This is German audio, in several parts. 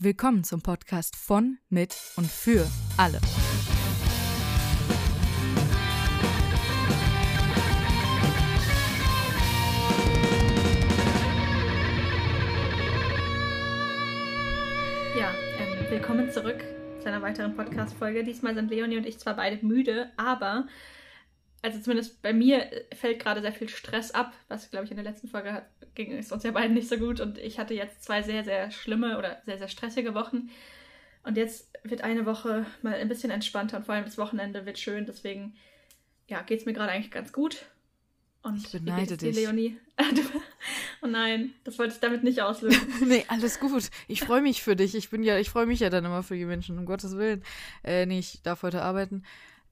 Willkommen zum Podcast von, mit und für alle. Ja, ähm, willkommen zurück zu einer weiteren Podcast-Folge. Diesmal sind Leonie und ich zwar beide müde, aber, also zumindest bei mir äh, fällt gerade sehr viel Stress ab, was, glaube ich, in der letzten Folge ging es uns ja beiden nicht so gut und ich hatte jetzt zwei sehr, sehr schlimme oder sehr, sehr stressige Wochen. Und jetzt wird eine Woche mal ein bisschen entspannter und vor allem das Wochenende wird schön, deswegen, ja, geht es mir gerade eigentlich ganz gut. Und Ich beneide dich. Leonie? Oh nein, das wollte ich damit nicht auslösen. nee, alles gut. Ich freue mich für dich. Ich bin ja, ich freue mich ja dann immer für die Menschen, um Gottes Willen. Äh, nee, ich darf heute arbeiten.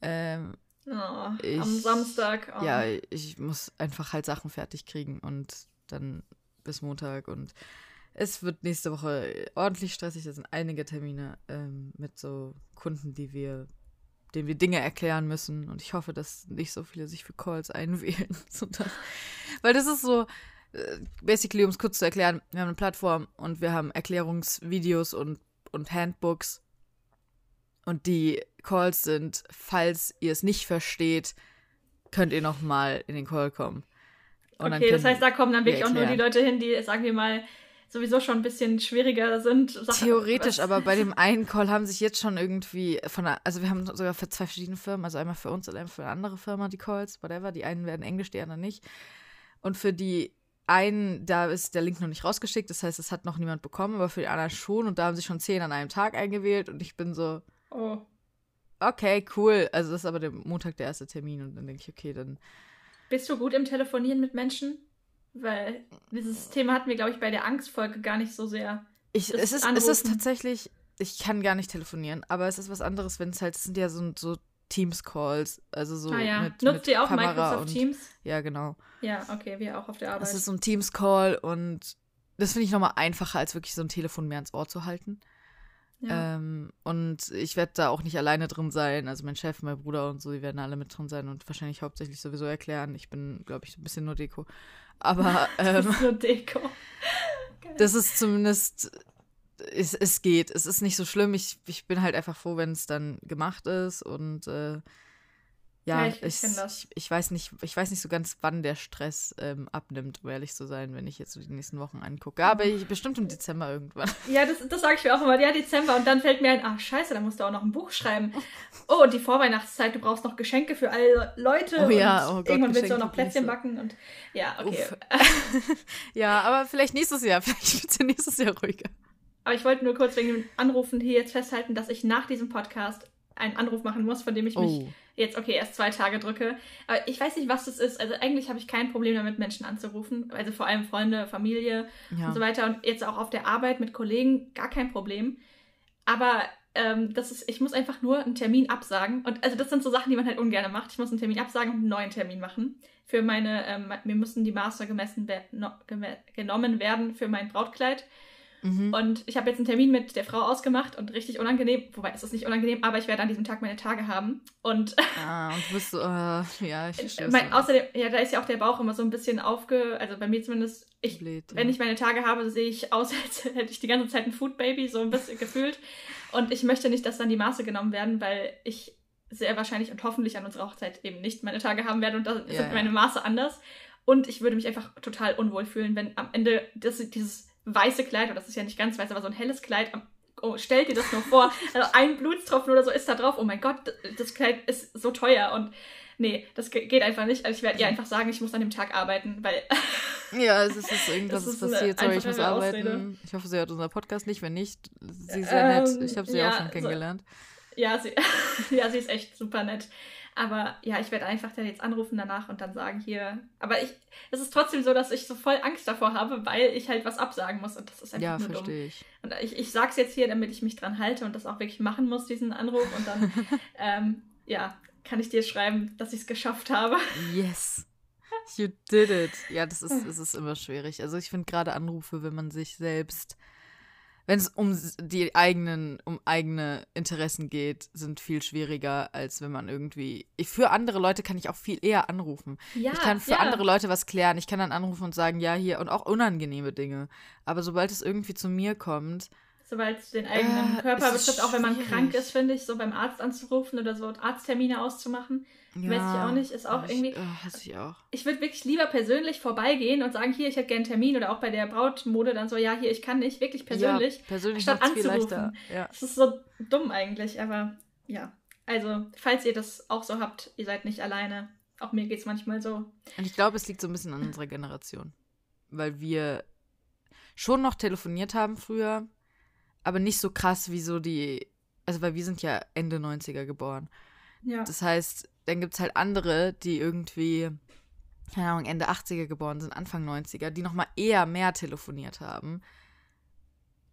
Ähm, Oh, Ich- am Samstag. Oh. Ja, ich muss einfach halt Sachen fertig kriegen und dann bis Montag und es wird nächste Woche ordentlich stressig. Da sind einige Termine ähm, mit so Kunden, die wir, denen wir Dinge erklären müssen und ich hoffe, dass nicht so viele sich für Calls einwählen. weil das ist so, äh, basically, um es kurz zu erklären, wir haben eine Plattform und wir haben Erklärungsvideos und, und Handbooks und die Calls sind, falls ihr es nicht versteht, könnt ihr noch mal in den Call kommen. Und okay, das heißt, da kommen dann wir wirklich auch nur die. Leute hin, die, sagen wir mal, sowieso schon ein bisschen schwieriger sind. Theoretisch, was- aber bei dem einen Call haben sich jetzt schon irgendwie von der, also wir haben sogar für zwei verschiedene Firmen, also einmal für uns und einmal für eine andere Firma die Calls, whatever. Die einen werden Englisch, die anderen nicht. Und für die einen, da ist der Link noch nicht rausgeschickt, das heißt, es hat noch niemand bekommen, aber für die anderen schon und da haben sich schon zehn an einem Tag eingewählt und ich bin so, Oh, okay, cool. Also das ist aber der Montag der erste Termin und dann denke ich, okay, dann bist du gut im Telefonieren mit Menschen? Weil dieses Thema hatten wir, glaube ich, bei der Angstfolge gar nicht so sehr. Ich, es, ist, es ist tatsächlich, ich kann gar nicht telefonieren, aber es ist was anderes, wenn es halt, es sind ja so, so Teams-Calls, also so ah ja, mit, nutzt mit ihr auch Kamera Microsoft und, Teams? Ja, genau. Ja, okay, wir auch auf der Arbeit. Es ist so ein Teams-Call und das finde ich nochmal einfacher, als wirklich so ein Telefon mehr ins Ohr zu halten. Ja. Ähm, und ich werde da auch nicht alleine drin sein, also mein Chef, mein Bruder und so, die werden alle mit drin sein und wahrscheinlich hauptsächlich sowieso erklären. Ich bin, glaube ich, so ein bisschen nur Deko. Aber das ähm, ist nur Deko. das ist zumindest, es, es geht. Es ist nicht so schlimm. Ich, ich bin halt einfach froh, wenn es dann gemacht ist. Und äh, ja, Ja, ich- ich ich, ich, weiß nicht, ich weiß nicht so ganz, wann der Stress ähm, abnimmt, um ehrlich zu sein, wenn ich jetzt so die nächsten Wochen angucke. Aber ich, bestimmt im Dezember irgendwann. Ja, das, das sage ich mir auch immer. Ja, Dezember. Und dann fällt mir ein, ach scheiße, da musst du auch noch ein Buch schreiben. Oh, und die Vorweihnachtszeit, du brauchst noch Geschenke für alle Leute. Oh ja, und oh Gott, irgendwann willst du auch noch Plätzchen ich backen. Und ja, okay. Ja, aber vielleicht nächstes Jahr. Vielleicht wird es ja nächstes Jahr ruhiger. Aber ich wollte nur kurz wegen dem Anrufen hier jetzt festhalten, dass ich nach diesem Podcast einen Anruf machen muss, von dem ich mich Oh. jetzt, okay, erst zwei Tage drücke. Aber ich weiß nicht, was das ist. Also eigentlich habe ich kein Problem damit, Menschen anzurufen. Also vor allem Freunde, Familie Ja. und so weiter. Und jetzt auch auf der Arbeit mit Kollegen gar kein Problem. Aber ähm, das ist, ich muss einfach nur einen Termin absagen. Und also das sind so Sachen, die man halt ungern macht. Ich muss einen Termin absagen und einen neuen Termin machen. Für meine, ähm, mir müssen die Master gemessen wer no, genommen werden für mein Brautkleid. Mhm. Und ich habe jetzt einen Termin mit der Frau ausgemacht und richtig unangenehm, wobei es ist nicht unangenehm, aber ich werde an diesem Tag meine Tage haben. Und Ah, und du bist so, äh, ja, ich verstehe. mein, außerdem, ja, da ist ja auch der Bauch immer so ein bisschen aufge, also bei mir zumindest, ich, Blöd, wenn ja. ich meine Tage habe, sehe ich aus, als hätte ich die ganze Zeit ein Food Baby, so ein bisschen gefühlt. Und ich möchte nicht, dass dann die Maße genommen werden, weil ich sehr wahrscheinlich und hoffentlich an unserer Hochzeit eben nicht meine Tage haben werde und da Ja, sind meine Maße anders. Und ich würde mich einfach total unwohl fühlen, wenn am Ende das, dieses weiße Kleid, oder das ist ja nicht ganz weiß, aber so ein helles Kleid, am, oh, stell dir das nur vor, also ein Blutstropfen oder so ist da drauf, oh mein Gott, das Kleid ist so teuer und nee, das ge- geht einfach nicht. Also ich werde ihr einfach sagen, ich muss an dem Tag arbeiten, weil Ja, es ist, es irgendwas Das ist passiert. Sorry, ich muss arbeiten. Ausrede. Ich hoffe, sie hört unseren Podcast nicht. Wenn nicht, sie ist sehr nett. Ähm, Ich habe sie ja, auch schon so- kennengelernt. Ja, sie, ja, sie ist echt super nett. Aber ja, ich werde einfach dann jetzt anrufen danach und dann sagen hier. Aber ich, es ist trotzdem so, dass ich so voll Angst davor habe, weil ich halt was absagen muss und das ist einfach Ja, nur dumm. verstehe ich. Und ich, ich sag's jetzt hier, damit ich mich dran halte und das auch wirklich machen muss, diesen Anruf. Und dann, ähm, ja, kann ich dir schreiben, dass ich es geschafft habe. Yes. You did it. Ja, das ist, es ist immer schwierig. Also ich finde gerade Anrufe, wenn man sich selbst, wenn es um die eigenen, um eigene Interessen geht, sind viel schwieriger, als wenn man irgendwie. Ich, für andere Leute kann ich auch viel eher anrufen. Ja, ich kann für ja. andere Leute was klären. Ich kann dann anrufen und sagen, ja, hier und auch unangenehme Dinge. Aber sobald es irgendwie zu mir kommt, Sobald es den eigenen Äh, Körper betrifft, auch wenn man krank ist, finde ich, so beim Arzt anzurufen oder so Arzttermine auszumachen. Weiß ich auch nicht, ist auch hab irgendwie- Ich, äh, hasse ich auch. Ich würde wirklich lieber persönlich vorbeigehen und sagen, hier, ich hätte gerne einen Termin oder auch bei der Brautmode dann so, ja, hier, ich kann nicht, wirklich persönlich. Ja, persönlich statt anzurufen. Ja. Es ist so dumm eigentlich, aber ja. Also, falls ihr das auch so habt, ihr seid nicht alleine. Auch mir geht es manchmal so. Und ich glaube, es liegt so ein bisschen an unserer Generation. Weil wir schon noch telefoniert haben früher, aber nicht so krass wie so die. Also, weil wir sind ja Ende 90er geboren. Ja. Das heißt, dann gibt es halt andere, die irgendwie, keine Ahnung, Ende 80er geboren sind, Anfang 90er, die nochmal eher mehr telefoniert haben.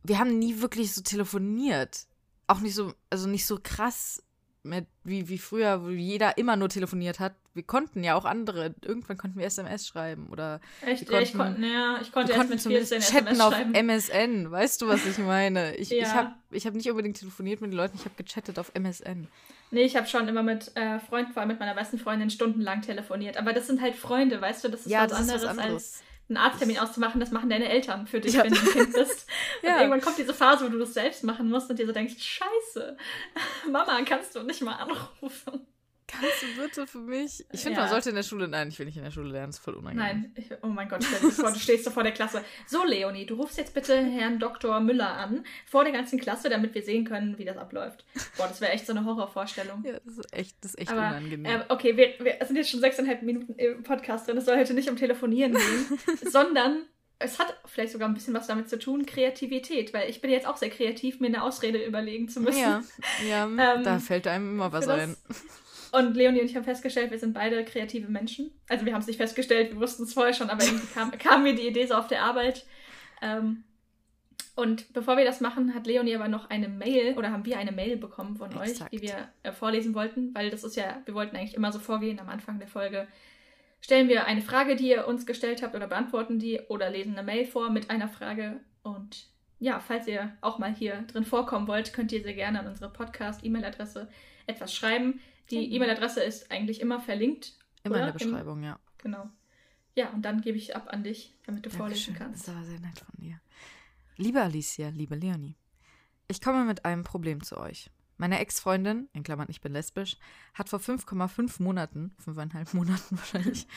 Wir haben nie wirklich so telefoniert. Auch nicht so, also nicht so krass mit, wie, wie früher, wo jeder immer nur telefoniert hat. Wir konnten ja auch andere, irgendwann konnten wir SMS schreiben oder Echt, wir ja, ich, konnten- kon ja, ich konnte erst konnten mit zumindest 14 chatten auf schreiben. MSN. Weißt du, was ich meine? Ich, ich Ja. habe ich hab nicht unbedingt telefoniert mit den Leuten, ich habe gechattet auf MSN. Nee, ich habe schon immer mit äh, Freunden, vor allem mit meiner besten Freundin, stundenlang telefoniert. Aber das sind halt Freunde, weißt du? Das ist ja, was, das anderes ist was als anderes. Einen Arzttermin auszumachen. Das machen deine Eltern für dich, Ja. wenn du ein Kind bist. Und Ja. irgendwann kommt diese Phase, wo du das selbst machen musst und dir so denkst, scheiße, Mama, kannst du nicht mal anrufen? Kannst du bitte für mich? Ich finde, Ja. man sollte in der Schule, nein, ich will nicht in der Schule lernen, das ist voll unangenehm. Nein, ich, oh mein Gott, stell dir vor, du stehst so vor der Klasse. So, Leonie, du rufst jetzt bitte Herrn Dr. Müller an, vor der ganzen Klasse, damit wir sehen können, wie das abläuft. Boah, das wäre echt so eine Horrorvorstellung. Ja, das ist echt, das ist echt Aber, unangenehm. äh, okay, wir, wir sind jetzt schon sechseinhalb Minuten im Podcast drin. Es soll heute nicht um Telefonieren gehen, sondern es hat vielleicht sogar ein bisschen was damit zu tun, Kreativität, weil ich bin jetzt auch sehr kreativ, mir eine Ausrede überlegen zu müssen. ja, ja Ähm, da fällt einem immer was für das- ein. Und Leonie und ich haben festgestellt, wir sind beide kreative Menschen. Also wir haben es nicht festgestellt, wir wussten es vorher schon, aber irgendwie kam, kam mir die Idee so auf der Arbeit. Ähm, und bevor wir das machen, hat Leonie aber noch eine Mail oder haben wir eine Mail bekommen von euch, Exakt. die wir äh, vorlesen wollten, weil das ist ja, wir wollten eigentlich immer so vorgehen am Anfang der Folge. Stellen wir eine Frage, die ihr uns gestellt habt oder beantworten die oder lesen eine Mail vor mit einer Frage. Und ja, falls ihr auch mal hier drin vorkommen wollt, könnt ihr sehr gerne an unsere Podcast-E-Mail-Adresse etwas schreiben. Die Genau. E-Mail-Adresse ist eigentlich immer verlinkt. Immer in oder? der Beschreibung, ja. Genau. Ja, und dann gebe ich ab an dich, damit du vorlesen Dankeschön, kannst. Das aber sehr nett von dir. Liebe Alicia, liebe Leonie, ich komme mit einem Problem zu euch. Meine Ex-Freundin, in Klammern ich bin lesbisch, hat vor 5,5 Monaten, fünfeinhalb Monaten wahrscheinlich,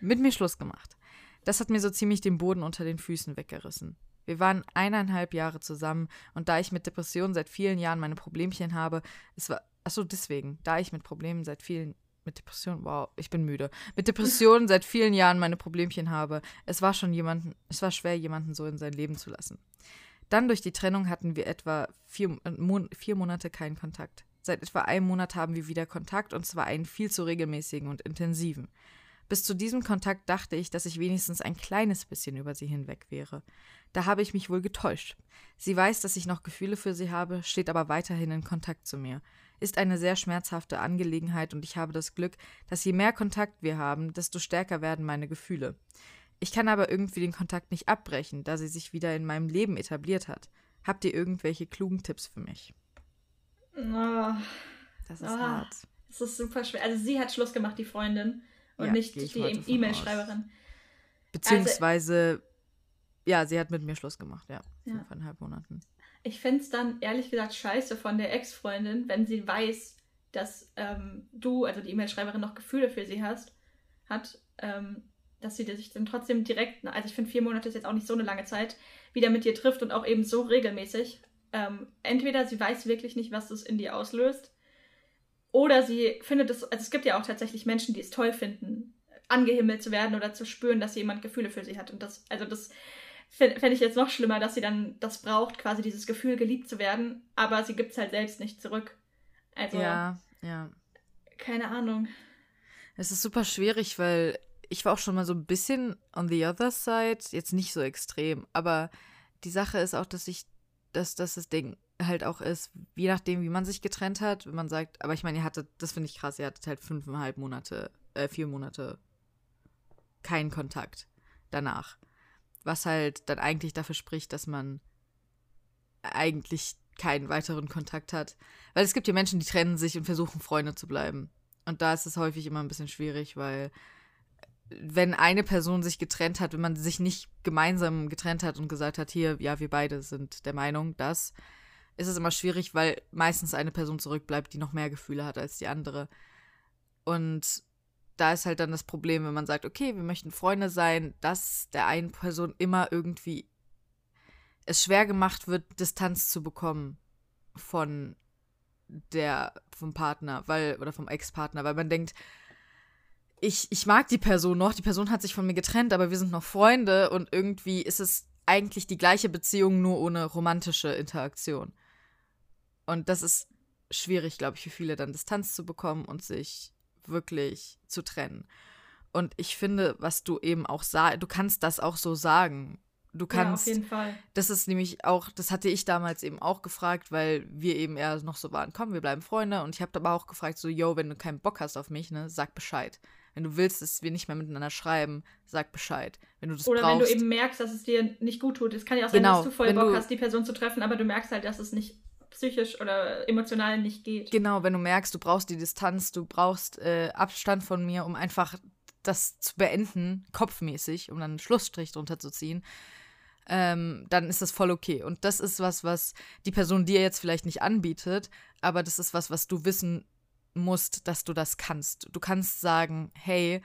mit mir Schluss gemacht. Das hat mir so ziemlich den Boden unter den Füßen weggerissen. Wir waren eineinhalb Jahre zusammen und da ich mit Depressionen seit vielen Jahren meine Problemchen habe, es war, achso, deswegen, da ich mit Problemen seit vielen, mit Depressionen, wow, ich bin müde, mit Depressionen seit vielen Jahren meine Problemchen habe, es war schon jemanden, es war schwer, jemanden so in sein Leben zu lassen. Dann durch die Trennung hatten wir etwa vier, äh, vier Monate keinen Kontakt. Seit etwa einem Monat haben wir wieder Kontakt und zwar einen viel zu regelmäßigen und intensiven. Bis zu diesem Kontakt dachte ich, dass ich wenigstens ein kleines bisschen über sie hinweg wäre. Da habe ich mich wohl getäuscht. Sie weiß, dass ich noch Gefühle für sie habe, steht aber weiterhin in Kontakt zu mir. Ist eine sehr schmerzhafte Angelegenheit und ich habe das Glück, dass je mehr Kontakt wir haben, desto stärker werden meine Gefühle. Ich kann aber irgendwie den Kontakt nicht abbrechen, da sie sich wieder in meinem Leben etabliert hat. Habt ihr irgendwelche klugen Tipps für mich? Oh, Das ist Ah. hart. das ist super schwer. Also sie hat Schluss gemacht, die Freundin, und Ja, nicht die E-Mail-Schreiberin. Beziehungsweise, ja, sie hat mit mir Schluss gemacht, ja. Ja. Fünfeinhalb Monaten. Ich fände es dann ehrlich gesagt scheiße von der Ex-Freundin, wenn sie weiß, dass ähm, du, also die E-Mail-Schreiberin, noch Gefühle für sie hast, hat, ähm, dass sie sich dann trotzdem direkt, also ich finde vier Monate ist jetzt auch nicht so eine lange Zeit, wieder mit dir trifft und auch eben so regelmäßig. Ähm, entweder sie weiß wirklich nicht, was das in dir auslöst, oder sie findet es, also es gibt ja auch tatsächlich Menschen, die es toll finden, angehimmelt zu werden oder zu spüren, dass jemand Gefühle für sie hat. Und das, also das fände ich jetzt noch schlimmer, dass sie dann das braucht, quasi dieses Gefühl, geliebt zu werden, aber sie gibt es halt selbst nicht zurück. Also, Ja, ja. keine Ahnung. Es ist super schwierig, weil ich war auch schon mal so ein bisschen on the other side, jetzt nicht so extrem, aber die Sache ist auch, dass ich, dass, dass das Ding halt auch ist, je nachdem, wie man sich getrennt hat, wenn man sagt, aber ich meine, ihr hattet, das finde ich krass, ihr hattet halt fünfeinhalb Monate, äh, vier Monate keinen Kontakt danach. Was halt dann eigentlich dafür spricht, dass man eigentlich keinen weiteren Kontakt hat. Weil es gibt ja Menschen, die trennen sich und versuchen, Freunde zu bleiben. Und da ist es häufig immer ein bisschen schwierig, weil wenn eine Person sich getrennt hat, wenn man sich nicht gemeinsam getrennt hat und gesagt hat, hier, ja, wir beide sind der Meinung, dass, ist es immer schwierig, weil meistens eine Person zurückbleibt, die noch mehr Gefühle hat als die andere. Und da ist halt dann das Problem, wenn man sagt, okay, wir möchten Freunde sein, dass der einen Person immer irgendwie es schwer gemacht wird, Distanz zu bekommen von der, vom Partner, weil, oder vom Ex-Partner, weil man denkt, ich, ich mag die Person noch, die Person hat sich von mir getrennt, aber wir sind noch Freunde und irgendwie ist es eigentlich die gleiche Beziehung, nur ohne romantische Interaktion. Und das ist schwierig, glaube ich, für viele dann Distanz zu bekommen und sich wirklich zu trennen. Und ich finde, was du eben auch sagst, du kannst das auch so sagen. Du kannst. Ja, auf jeden Fall. Das ist nämlich auch, das hatte ich damals eben auch gefragt, weil wir eben eher noch so waren, komm, wir bleiben Freunde. Und ich habe aber auch gefragt, so, yo, wenn du keinen Bock hast auf mich, ne, sag Bescheid. Wenn du willst, dass wir nicht mehr miteinander schreiben, sag Bescheid. Wenn du das Oder brauchst. wenn du eben merkst, dass es dir nicht gut tut. Es kann ja auch sein, Genau, dass du voll Bock du- hast, die Person zu treffen, aber du merkst halt, dass es nicht psychisch oder emotional nicht geht. Genau, wenn du merkst, du brauchst die Distanz, du brauchst äh, Abstand von mir, um einfach das zu beenden, kopfmäßig, um dann einen Schlussstrich drunter zu ziehen, ähm, dann ist das voll okay. Und das ist was, was die Person dir jetzt vielleicht nicht anbietet, aber das ist was, was du wissen musst, dass du das kannst. Du kannst sagen, hey,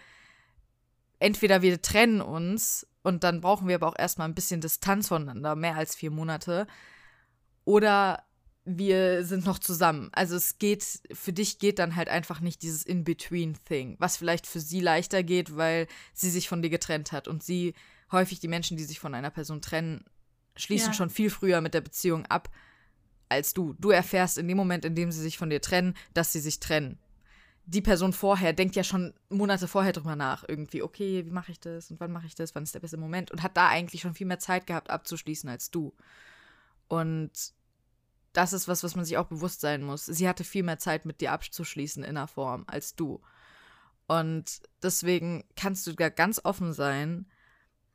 entweder wir trennen uns und dann brauchen wir aber auch erstmal ein bisschen Distanz voneinander, mehr als vier Monate, oder wir sind noch zusammen. Also es geht, für dich geht dann halt einfach nicht dieses In-Between-Thing, was vielleicht für sie leichter geht, weil sie sich von dir getrennt hat. Und sie, häufig die Menschen, die sich von einer Person trennen, schließen Ja. schon viel früher mit der Beziehung ab als du. Du erfährst in dem Moment, in dem sie sich von dir trennen, dass sie sich trennen. Die Person vorher denkt ja schon Monate vorher drüber nach. Irgendwie, okay, wie mache ich das und wann mache ich das, wann ist der beste Moment und hat da eigentlich schon viel mehr Zeit gehabt abzuschließen als du. Und das ist was, was man sich auch bewusst sein muss. Sie hatte viel mehr Zeit, mit dir abzuschließen in der Form als du. Und deswegen kannst du da ganz offen sein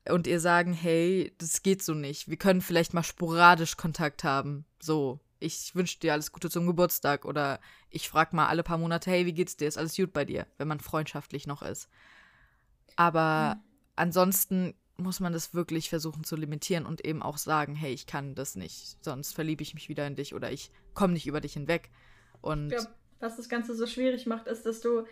und ihr sagen, hey, das geht so nicht. Wir können vielleicht mal sporadisch Kontakt haben. So, ich wünsche dir alles Gute zum Geburtstag oder ich frage mal alle paar Monate, hey, wie geht's dir? Ist alles gut bei dir? Wenn man freundschaftlich noch ist. Aber ansonsten muss man das wirklich versuchen zu limitieren und eben auch sagen, hey, ich kann das nicht, sonst verliebe ich mich wieder in dich oder ich komme nicht über dich hinweg. Und Ich was das Ganze so schwierig macht, ist, dass du,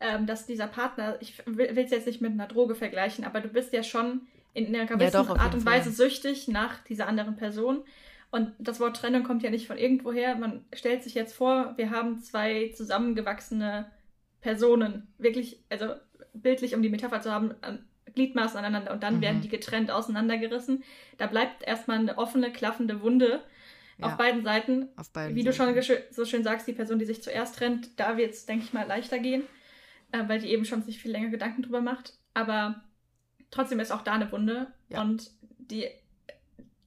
ähm, dass dieser Partner, ich will es jetzt nicht mit einer Droge vergleichen, aber du bist ja schon in einer gewissen doch, auf Art und Weise Fall. süchtig nach dieser anderen Person. Und das Wort Trennung kommt ja nicht von irgendwoher. Man stellt sich jetzt vor, wir haben zwei zusammengewachsene Personen, wirklich, also bildlich, um die Metapher zu haben, Gliedmaßen aneinander und dann Mhm. werden die getrennt auseinandergerissen. Da bleibt erstmal eine offene, klaffende Wunde ja, auf beiden Seiten. auf beiden Wie du schon Seiten. so schön sagst, die Person, die sich zuerst trennt, da wird es, denke ich mal, leichter gehen, äh, weil die eben schon sich viel länger Gedanken drüber macht. Aber trotzdem ist auch da eine Wunde. Ja. Und die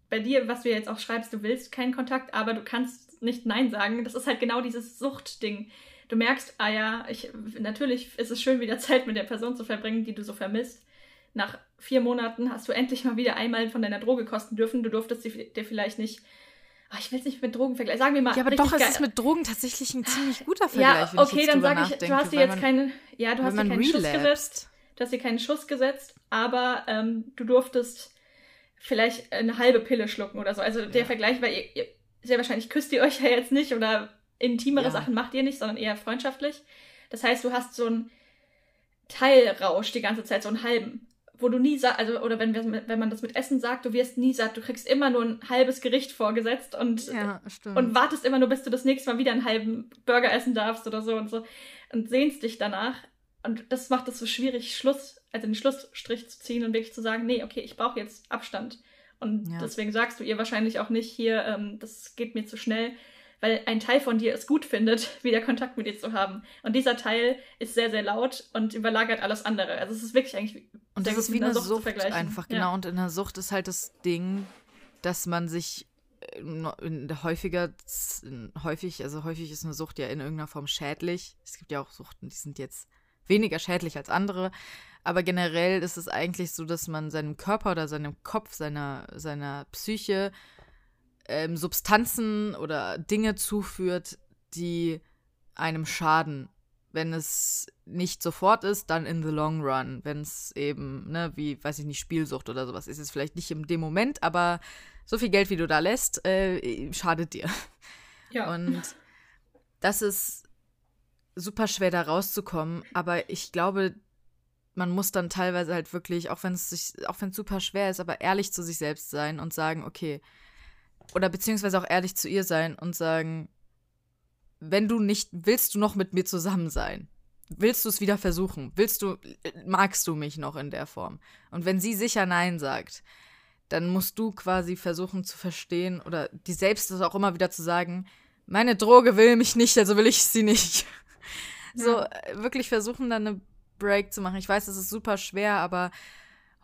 bei dir, was du jetzt auch schreibst, du willst keinen Kontakt, aber du kannst nicht Nein sagen. Das ist halt genau dieses Suchtding. Du merkst, ah ja, ich, natürlich ist es schön, wieder Zeit mit der Person zu verbringen, die du so vermisst. Nach vier Monaten hast du endlich mal wieder einmal von deiner Droge kosten dürfen. Du durftest sie- dir vielleicht nicht. Ah, ich will es nicht mit Drogen vergleichen. Sagen wir mal. Ja, aber doch, es ist mit Drogen tatsächlich ein ziemlich guter Vergleich, ja, okay, dann sage ich, du hast dir jetzt man- keinen, ja, du hast dir keinen Schuss relapst. gesetzt, du hast dir keinen Schuss gesetzt, aber ähm, du durftest vielleicht eine halbe Pille schlucken oder so. Also der Ja. Vergleich, weil ihr, ihr sehr wahrscheinlich küsst ihr euch ja jetzt nicht oder intimere Ja. Sachen macht ihr nicht, sondern eher freundschaftlich. Das heißt, du hast so einen Teilrausch die ganze Zeit, so einen halben, wo du nie sagst, also oder wenn, wir, wenn man das mit Essen sagt, du wirst nie satt, du kriegst immer nur ein halbes Gericht vorgesetzt und Ja, und wartest immer nur, bis du das nächste Mal wieder einen halben Burger essen darfst oder so und so und sehnst dich danach. Und das macht es so schwierig, Schluss, also den Schlussstrich zu ziehen und wirklich zu sagen, nee, okay, ich brauche jetzt Abstand. Und Ja. deswegen sagst du ihr wahrscheinlich auch nicht hier, ähm, das geht mir zu schnell, weil ein Teil von dir es gut findet, wieder Kontakt mit dir zu haben. Und dieser Teil ist sehr, sehr laut und überlagert alles andere. Also es ist wirklich eigentlich Und das ist wie eine Sucht Sucht vergleichen. einfach, Ja. genau. Und in der Sucht ist halt das Ding, dass man sich äh, häufiger, häufig, also häufig ist eine Sucht ja in irgendeiner Form schädlich. Es gibt ja auch Suchten, die sind jetzt weniger schädlich als andere. Aber generell ist es eigentlich so, dass man seinem Körper oder seinem Kopf, seiner, seiner Psyche ähm, Substanzen oder Dinge zuführt, die einem schaden, wenn es nicht sofort ist, dann in the long run. Wenn es eben, ne, wie, weiß ich nicht, Spielsucht oder sowas ist, ist es vielleicht nicht in dem Moment, aber so viel Geld, wie du da lässt, äh, schadet dir. Ja. Und das ist super schwer, da rauszukommen, aber ich glaube, man muss dann teilweise halt wirklich, auch wenn es sich, auch wenn es super schwer ist, aber ehrlich zu sich selbst sein und sagen, okay, oder beziehungsweise auch ehrlich zu ihr sein und sagen, wenn du nicht, willst du noch mit mir zusammen sein? Willst du es wieder versuchen? Willst du, magst du mich noch in der Form? Und wenn sie sicher Nein sagt, dann musst du quasi versuchen zu verstehen oder die selbst das auch immer wieder zu sagen, meine Droge will mich nicht, also will ich sie nicht. Ja. So äh, wirklich versuchen, dann eine Break zu machen. Ich weiß, es ist super schwer, aber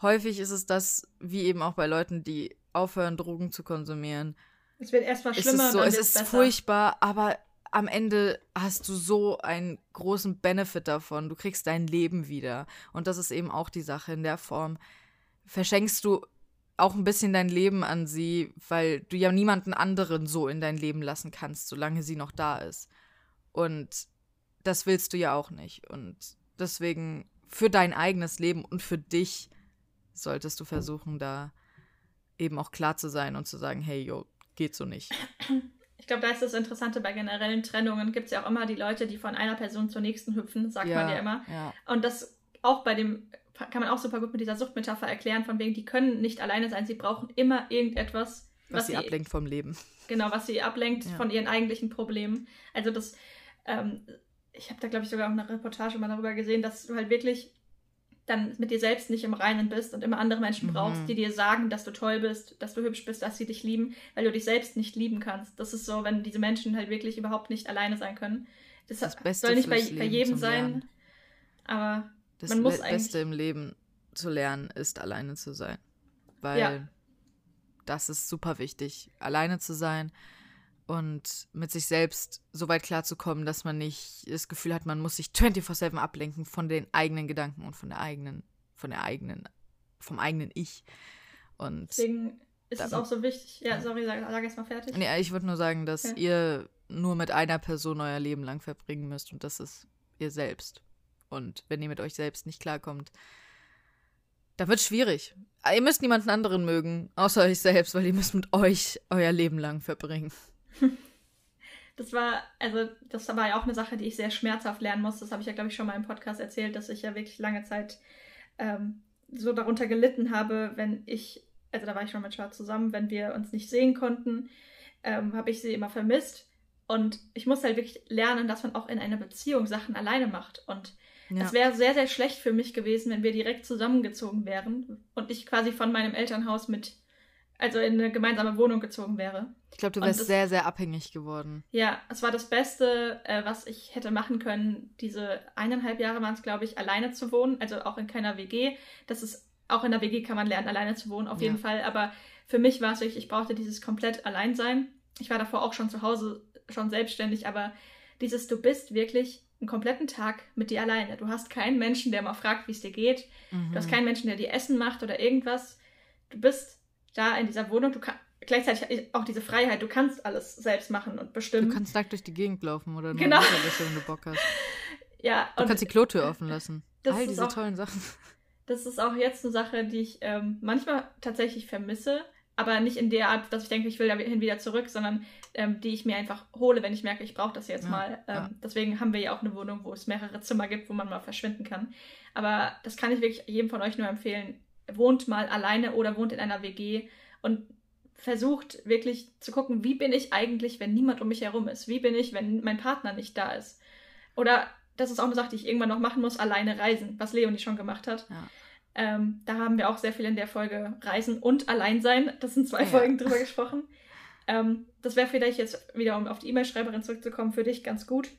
häufig ist es das, wie eben auch bei Leuten, die aufhören, Drogen zu konsumieren. Es wird erstmal schlimmer. Es ist, so, es ist furchtbar, aber am Ende hast du so einen großen Benefit davon. Du kriegst dein Leben wieder. Und das ist eben auch die Sache in der Form. Verschenkst du auch ein bisschen dein Leben an sie, weil du ja niemanden anderen so in dein Leben lassen kannst, solange sie noch da ist. Und das willst du ja auch nicht. Und deswegen für dein eigenes Leben und für dich solltest du versuchen, da eben auch klar zu sein und zu sagen, hey, yo, geht so nicht. Ich glaube, da ist das Interessante bei generellen Trennungen. Gibt es ja auch immer die Leute, die von einer Person zur nächsten hüpfen, sagt ja, man ja immer. Ja. Und das auch bei dem, kann man auch super gut mit dieser Suchtmetapher erklären, von wegen, die können nicht alleine sein, sie brauchen immer irgendetwas, was, was sie ablenkt vom Leben. Genau, was sie ablenkt ja. von ihren eigentlichen Problemen. Also das, ähm, ich habe da, glaube ich, sogar auch eine Reportage mal darüber gesehen, dass du halt wirklich dann mit dir selbst nicht im Reinen bist und immer andere Menschen mhm. brauchst, die dir sagen, dass du toll bist, dass du hübsch bist, dass sie dich lieben, weil du dich selbst nicht lieben kannst. Das ist so, wenn diese Menschen halt wirklich überhaupt nicht alleine sein können. Das, das Beste soll nicht bei, bei jedem sein, aber das man muss Le eigentlich... Beste im Leben zu lernen ist, alleine zu sein. Weil ja. das ist super wichtig, alleine zu sein und mit sich selbst so weit klarzukommen, dass man nicht das Gefühl hat, man muss sich 24-7 ablenken von den eigenen Gedanken und von der eigenen, von der eigenen, vom eigenen Ich. Und Deswegen ist es auch so wichtig. Ja, sorry, sag, sag erst mal fertig. Nee, ich würde nur sagen, dass ja. ihr nur mit einer Person euer Leben lang verbringen müsst und das ist ihr selbst. Und wenn ihr mit euch selbst nicht klarkommt, dann wird es schwierig. Ihr müsst niemanden anderen mögen, außer euch selbst, weil ihr müsst mit euch euer Leben lang verbringen. Das war, also, das war ja auch eine Sache, die ich sehr schmerzhaft lernen musste. Das habe ich ja, glaube ich, schon mal im Podcast erzählt, dass ich ja wirklich lange Zeit ähm, so darunter gelitten habe, wenn ich, also da war ich schon mit Charles zusammen, wenn wir uns nicht sehen konnten, ähm, habe ich sie immer vermisst. Und ich musste halt wirklich lernen, dass man auch in einer Beziehung Sachen alleine macht. Und ja. es wäre sehr, sehr schlecht für mich gewesen, wenn wir direkt zusammengezogen wären und ich quasi von meinem Elternhaus mit also in eine gemeinsame Wohnung gezogen wäre. Ich glaube, du wärst das, sehr, sehr abhängig geworden. Ja, es war das Beste, äh, was ich hätte machen können, diese eineinhalb Jahre waren es, glaube ich, alleine zu wohnen, also auch in keiner WG. Das ist, auch in der WG kann man lernen, alleine zu wohnen, auf jeden Fall. Aber für mich war es wirklich, ich brauchte dieses komplett Alleinsein. Ich war davor auch schon zu Hause, schon selbstständig, aber dieses, du bist wirklich einen kompletten Tag mit dir alleine. Du hast keinen Menschen, der mal fragt, wie es dir geht. Mhm. Du hast mhm. keinen Menschen, der dir Essen macht oder irgendwas. Du bist da in dieser Wohnung, du kannst gleichzeitig auch diese Freiheit, du kannst alles selbst machen und bestimmen. Du kannst nackt durch die Gegend laufen oder nur genau. wenn du Bock hast. Ja, du kannst die Klotür offen lassen. All diese auch, tollen Sachen. Das ist auch jetzt eine Sache, die ich ähm, manchmal tatsächlich vermisse, aber nicht in der Art, dass ich denke, ich will dahin wieder zurück, sondern ähm, die ich mir einfach hole, wenn ich merke, ich brauche das jetzt ja, mal. Ähm, ja. Deswegen haben wir ja auch eine Wohnung, wo es mehrere Zimmer gibt, wo man mal verschwinden kann. Aber das kann ich wirklich jedem von euch nur empfehlen wohnt mal alleine oder wohnt in einer WG und versucht wirklich zu gucken, wie bin ich eigentlich, wenn niemand um mich herum ist? Wie bin ich, wenn mein Partner nicht da ist? Oder das ist auch eine Sache, die ich irgendwann noch machen muss, alleine reisen, was Leonie schon gemacht hat. Ja. Ähm, da haben wir auch sehr viel in der Folge Reisen und Alleinsein. Das sind zwei ja. Folgen drüber gesprochen. Ähm, das wäre vielleicht jetzt wieder, um auf die E-Mail-Schreiberin zurückzukommen, für dich ganz gut,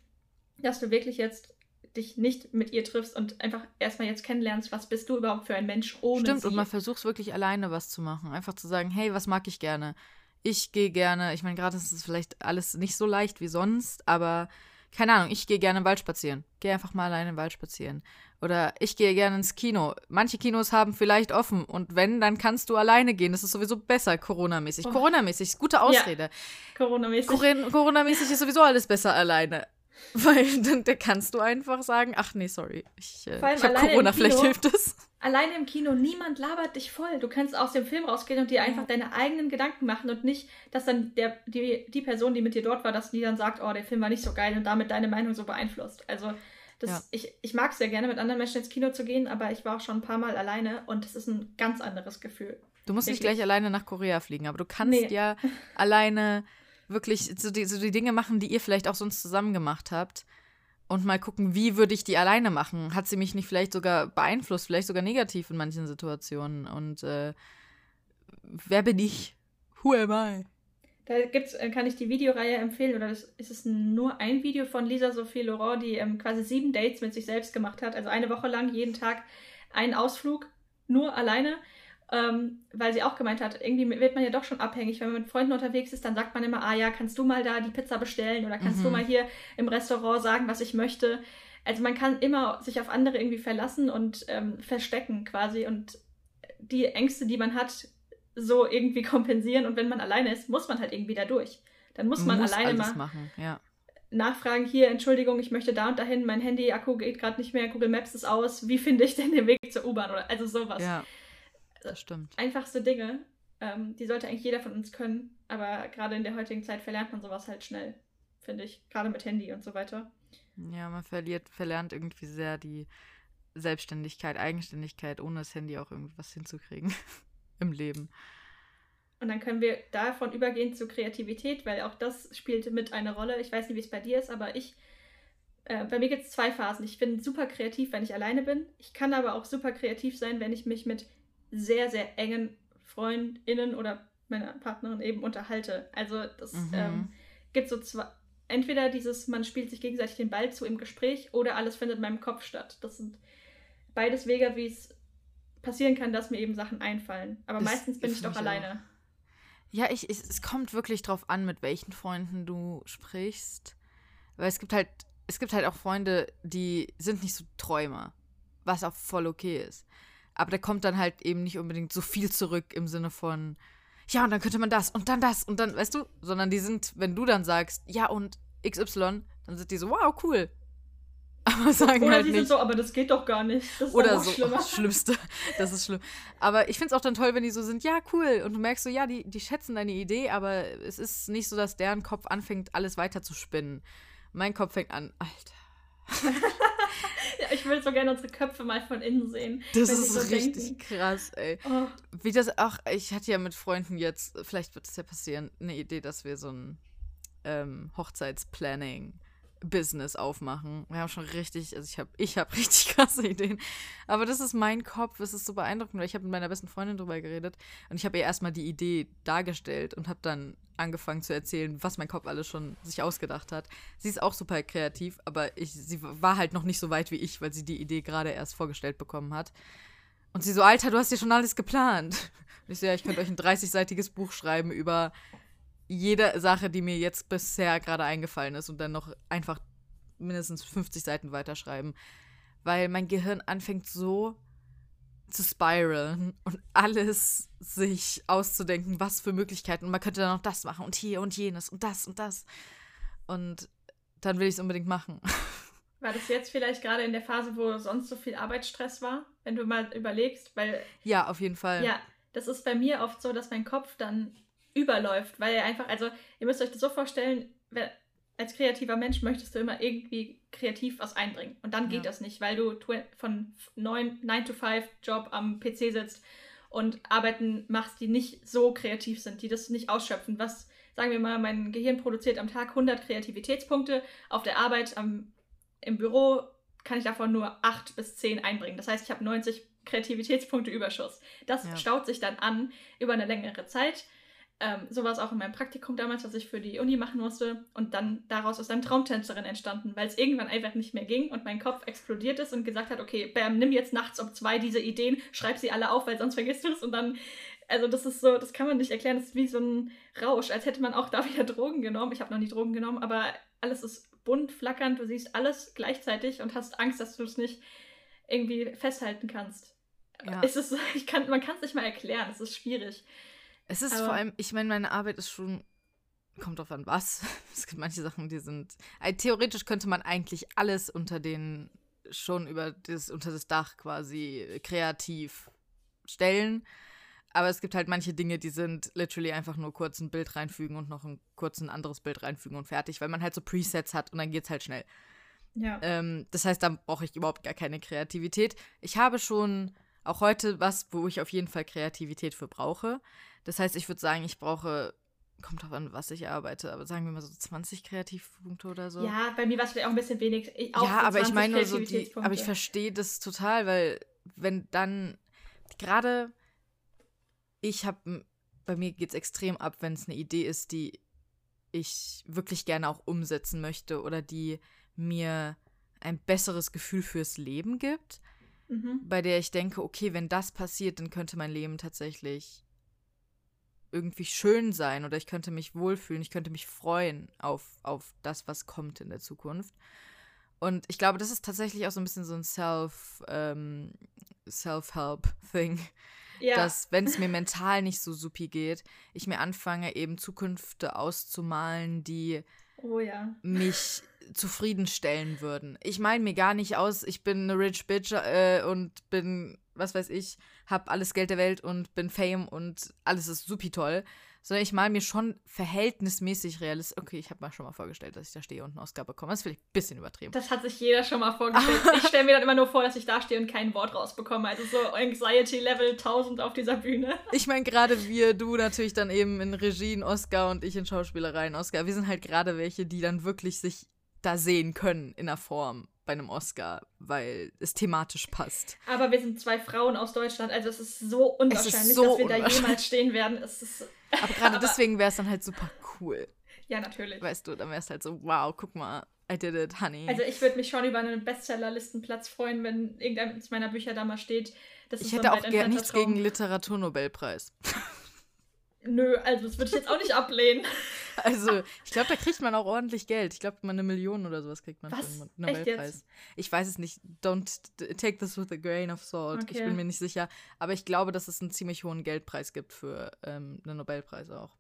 dass du wirklich jetzt dich nicht mit ihr triffst und einfach erstmal jetzt kennenlernst, was bist du überhaupt für ein Mensch ohne Stimmt, sie. und man versucht wirklich alleine was zu machen. Einfach zu sagen, hey, was mag ich gerne? Ich gehe gerne, ich meine, gerade ist es vielleicht alles nicht so leicht wie sonst, aber keine Ahnung, ich gehe gerne im Wald spazieren. Geh einfach mal alleine im Wald spazieren. Oder ich gehe gerne ins Kino. Manche Kinos haben vielleicht offen und wenn, dann kannst du alleine gehen. Das ist sowieso besser, Corona-mäßig. Oh. Corona-mäßig, gute Ausrede. Ja, Corona-mäßig. Corona-mäßig ist sowieso alles besser alleine. Weil dann da kannst du einfach sagen, ach nee, sorry, ich, äh, ich habe Corona, vielleicht hilft es. Alleine im Kino, niemand labert dich voll. Du kannst aus dem Film rausgehen und dir einfach deine eigenen Gedanken machen und nicht, dass dann der, die, die Person, die mit dir dort war, dass die dann sagt, oh, der Film war nicht so geil und damit deine Meinung so beeinflusst. Also das, ja. ich, ich mag es sehr gerne, mit anderen Menschen ins Kino zu gehen, aber ich war auch schon ein paar Mal alleine und das ist ein ganz anderes Gefühl. Du musst Wirklich. nicht gleich alleine nach Korea fliegen, aber du kannst nee. ja alleine wirklich so die, so die Dinge machen, die ihr vielleicht auch sonst zusammen gemacht habt. Und mal gucken, wie würde ich die alleine machen? Hat sie mich nicht vielleicht sogar beeinflusst, vielleicht sogar negativ in manchen Situationen? Und äh, wer bin ich? Who am I? Da gibt's, äh, kann ich die Videoreihe empfehlen, oder das, ist es nur ein Video von Lisa Sophie Laurent, die ähm, quasi sieben Dates mit sich selbst gemacht hat. Also eine Woche lang, jeden Tag einen Ausflug, nur alleine ähm, weil sie auch gemeint hat, irgendwie wird man ja doch schon abhängig. Wenn man mit Freunden unterwegs ist, dann sagt man immer, ah ja, kannst du mal da die Pizza bestellen oder kannst mhm. du mal hier im Restaurant sagen, was ich möchte. Also man kann immer sich auf andere irgendwie verlassen und ähm, verstecken quasi und die Ängste, die man hat, so irgendwie kompensieren. Und wenn man alleine ist, muss man halt irgendwie da durch. Dann muss man muss alleine mal machen, ja. nachfragen, hier, Entschuldigung, ich möchte da und dahin, mein Handy-Akku geht gerade nicht mehr, Google Maps ist aus, wie finde ich denn den Weg zur U-Bahn oder also sowas. Ja. Das stimmt. Einfachste Dinge, ähm, die sollte eigentlich jeder von uns können, aber gerade in der heutigen Zeit verlernt man sowas halt schnell, finde ich. Gerade mit Handy und so weiter. Ja, man verliert, verlernt irgendwie sehr die Selbstständigkeit, Eigenständigkeit, ohne das Handy auch irgendwas hinzukriegen im Leben. Und dann können wir davon übergehen zu Kreativität, weil auch das spielt mit eine Rolle. Ich weiß nicht, wie es bei dir ist, aber ich, äh, bei mir gibt es zwei Phasen. Ich bin super kreativ, wenn ich alleine bin. Ich kann aber auch super kreativ sein, wenn ich mich mit sehr, sehr engen FreundInnen oder meiner Partnerin eben unterhalte. Also das mhm. ähm, gibt so zwei, entweder dieses, man spielt sich gegenseitig den Ball zu im Gespräch oder alles findet in meinem Kopf statt. Das sind beides Wege, wie es passieren kann, dass mir eben Sachen einfallen. Aber das meistens bin ich doch alleine. Auch. Ja, ich, ich, es kommt wirklich drauf an, mit welchen Freunden du sprichst. Weil es gibt halt, es gibt halt auch Freunde, die sind nicht so Träumer. Was auch voll okay ist. Aber da kommt dann halt eben nicht unbedingt so viel zurück im Sinne von, ja, und dann könnte man das und dann das und dann, weißt du, sondern die sind, wenn du dann sagst, ja, und XY, dann sind die so, wow, cool. Aber sagen Oder halt die nicht. sind so, aber das geht doch gar nicht. Das ist Oder so, schlimmer. das Schlimmste. Das ist schlimm. Aber ich finde es auch dann toll, wenn die so sind, ja, cool. Und du merkst so, ja, die, die schätzen deine Idee, aber es ist nicht so, dass deren Kopf anfängt, alles weiter zu spinnen. Mein Kopf fängt an, Alter. Ich will so gerne unsere Köpfe mal von innen sehen. Das ist so richtig denken. krass, ey. Oh. Wie das auch, ich hatte ja mit Freunden jetzt, vielleicht wird es ja passieren, eine Idee, dass wir so ein ähm, Hochzeitsplanning Business aufmachen. Wir haben schon richtig, also ich habe ich hab richtig krasse Ideen. Aber das ist mein Kopf, es ist so beeindruckend, weil ich habe mit meiner besten Freundin drüber geredet und ich habe ihr erstmal die Idee dargestellt und habe dann angefangen zu erzählen, was mein Kopf alles schon sich ausgedacht hat. Sie ist auch super kreativ, aber ich, sie war halt noch nicht so weit wie ich, weil sie die Idee gerade erst vorgestellt bekommen hat. Und sie so, Alter, du hast ja schon alles geplant. Und ich so, ja, ich könnte euch ein 30-seitiges Buch schreiben über jede Sache, die mir jetzt bisher gerade eingefallen ist und dann noch einfach mindestens 50 Seiten weiterschreiben. Weil mein Gehirn anfängt so zu spiralen und alles sich auszudenken, was für Möglichkeiten. Und man könnte dann noch das machen und hier und jenes und das und das. Und dann will ich es unbedingt machen. War das jetzt vielleicht gerade in der Phase, wo sonst so viel Arbeitsstress war, wenn du mal überlegst? Weil. Ja, auf jeden Fall. Ja, das ist bei mir oft so, dass mein Kopf dann überläuft, weil er einfach, also ihr müsst euch das so vorstellen, als kreativer Mensch möchtest du immer irgendwie kreativ was einbringen. Und dann geht ja. das nicht, weil du von 9, 9 to 5 Job am PC sitzt und Arbeiten machst, die nicht so kreativ sind, die das nicht ausschöpfen. Was, sagen wir mal, mein Gehirn produziert am Tag 100 Kreativitätspunkte. Auf der Arbeit am, im Büro kann ich davon nur 8 bis 10 einbringen. Das heißt, ich habe 90 Kreativitätspunkte Überschuss. Das ja. staut sich dann an über eine längere Zeit. Ähm, so war es auch in meinem Praktikum damals, was ich für die Uni machen musste. Und dann daraus ist dann Traumtänzerin entstanden, weil es irgendwann einfach nicht mehr ging und mein Kopf explodiert ist und gesagt hat, okay, bam, nimm jetzt nachts um zwei diese Ideen, schreib sie alle auf, weil sonst vergisst du es. Und dann, also das ist so, das kann man nicht erklären, das ist wie so ein Rausch, als hätte man auch da wieder Drogen genommen. Ich habe noch nie Drogen genommen, aber alles ist bunt, flackernd, du siehst alles gleichzeitig und hast Angst, dass du es nicht irgendwie festhalten kannst. Ja. Es ist, ich kann, man kann es nicht mal erklären, es ist schwierig. Es ist Aber vor allem, ich meine, meine Arbeit ist schon kommt drauf an was. Es gibt manche Sachen, die sind. Äh, theoretisch könnte man eigentlich alles unter den schon über das, unter das Dach quasi kreativ stellen. Aber es gibt halt manche Dinge, die sind literally einfach nur kurz ein Bild reinfügen und noch ein kurz ein anderes Bild reinfügen und fertig, weil man halt so Presets hat und dann geht's halt schnell. Ja. Ähm, das heißt, da brauche ich überhaupt gar keine Kreativität. Ich habe schon auch heute was, wo ich auf jeden Fall Kreativität für brauche. Das heißt, ich würde sagen, ich brauche, kommt drauf an, was ich arbeite, aber sagen wir mal so 20 Kreativpunkte oder so. Ja, bei mir war es vielleicht auch ein bisschen wenig. Ich, ja, aber ich 20 meine nur so die, aber ich verstehe das total, weil wenn dann gerade ich habe, bei mir geht es extrem ab, wenn es eine Idee ist, die ich wirklich gerne auch umsetzen möchte oder die mir ein besseres Gefühl fürs Leben gibt, Mhm. bei der ich denke, okay, wenn das passiert, dann könnte mein Leben tatsächlich irgendwie schön sein oder ich könnte mich wohlfühlen, ich könnte mich freuen auf, auf das, was kommt in der Zukunft. Und ich glaube, das ist tatsächlich auch so ein bisschen so ein Self, ähm, Self-Help-Thing, Ja. dass wenn es mir mental nicht so supi geht, ich mir anfange, eben Zukünfte auszumalen, die oh ja. mich zufriedenstellen würden. Ich meine mir gar nicht aus, ich bin eine rich bitch äh, und bin, was weiß ich, hab alles Geld der Welt und bin Fame und alles ist supi toll, sondern ich mal mir schon verhältnismäßig realistisch. Okay, ich habe mir schon mal vorgestellt, dass ich da stehe und einen Oscar bekomme. Das ist vielleicht ein bisschen übertrieben. Das hat sich jeder schon mal vorgestellt. ich stelle mir dann immer nur vor, dass ich da stehe und kein Wort rausbekomme. Also so Anxiety Level 1000 auf dieser Bühne. Ich meine, gerade wir, du natürlich dann eben in Regie einen Oscar und ich in Schauspielerei einen Oscar. Wir sind halt gerade welche, die dann wirklich sich da sehen können in der Form bei einem Oscar, weil es thematisch passt. Aber wir sind zwei Frauen aus Deutschland. Also es ist so unwahrscheinlich, so dass wir da jemals stehen werden. Es ist, Aber gerade deswegen wäre es dann halt super cool. ja, natürlich. Weißt du, dann wäre es halt so, wow, guck mal, I did it, honey. Also ich würde mich schon über einen Bestsellerlistenplatz freuen, wenn irgendeines meiner Bücher da mal steht. Ich ist so hätte auch entfernter nichts gegen Literaturnobelpreis. Nö, also das würde ich jetzt auch nicht ablehnen. Also, ich glaube, da kriegt man auch ordentlich Geld. Ich glaube, mal eine Million oder sowas kriegt man Was? für einen Echt Nobelpreis. jetzt? Ich weiß es nicht. Don't take this with a grain of salt. Ich Okay. bin mir nicht sicher. Aber ich glaube, dass es einen ziemlich hohen Geldpreis gibt für ähm, einen Nobelpreis auch.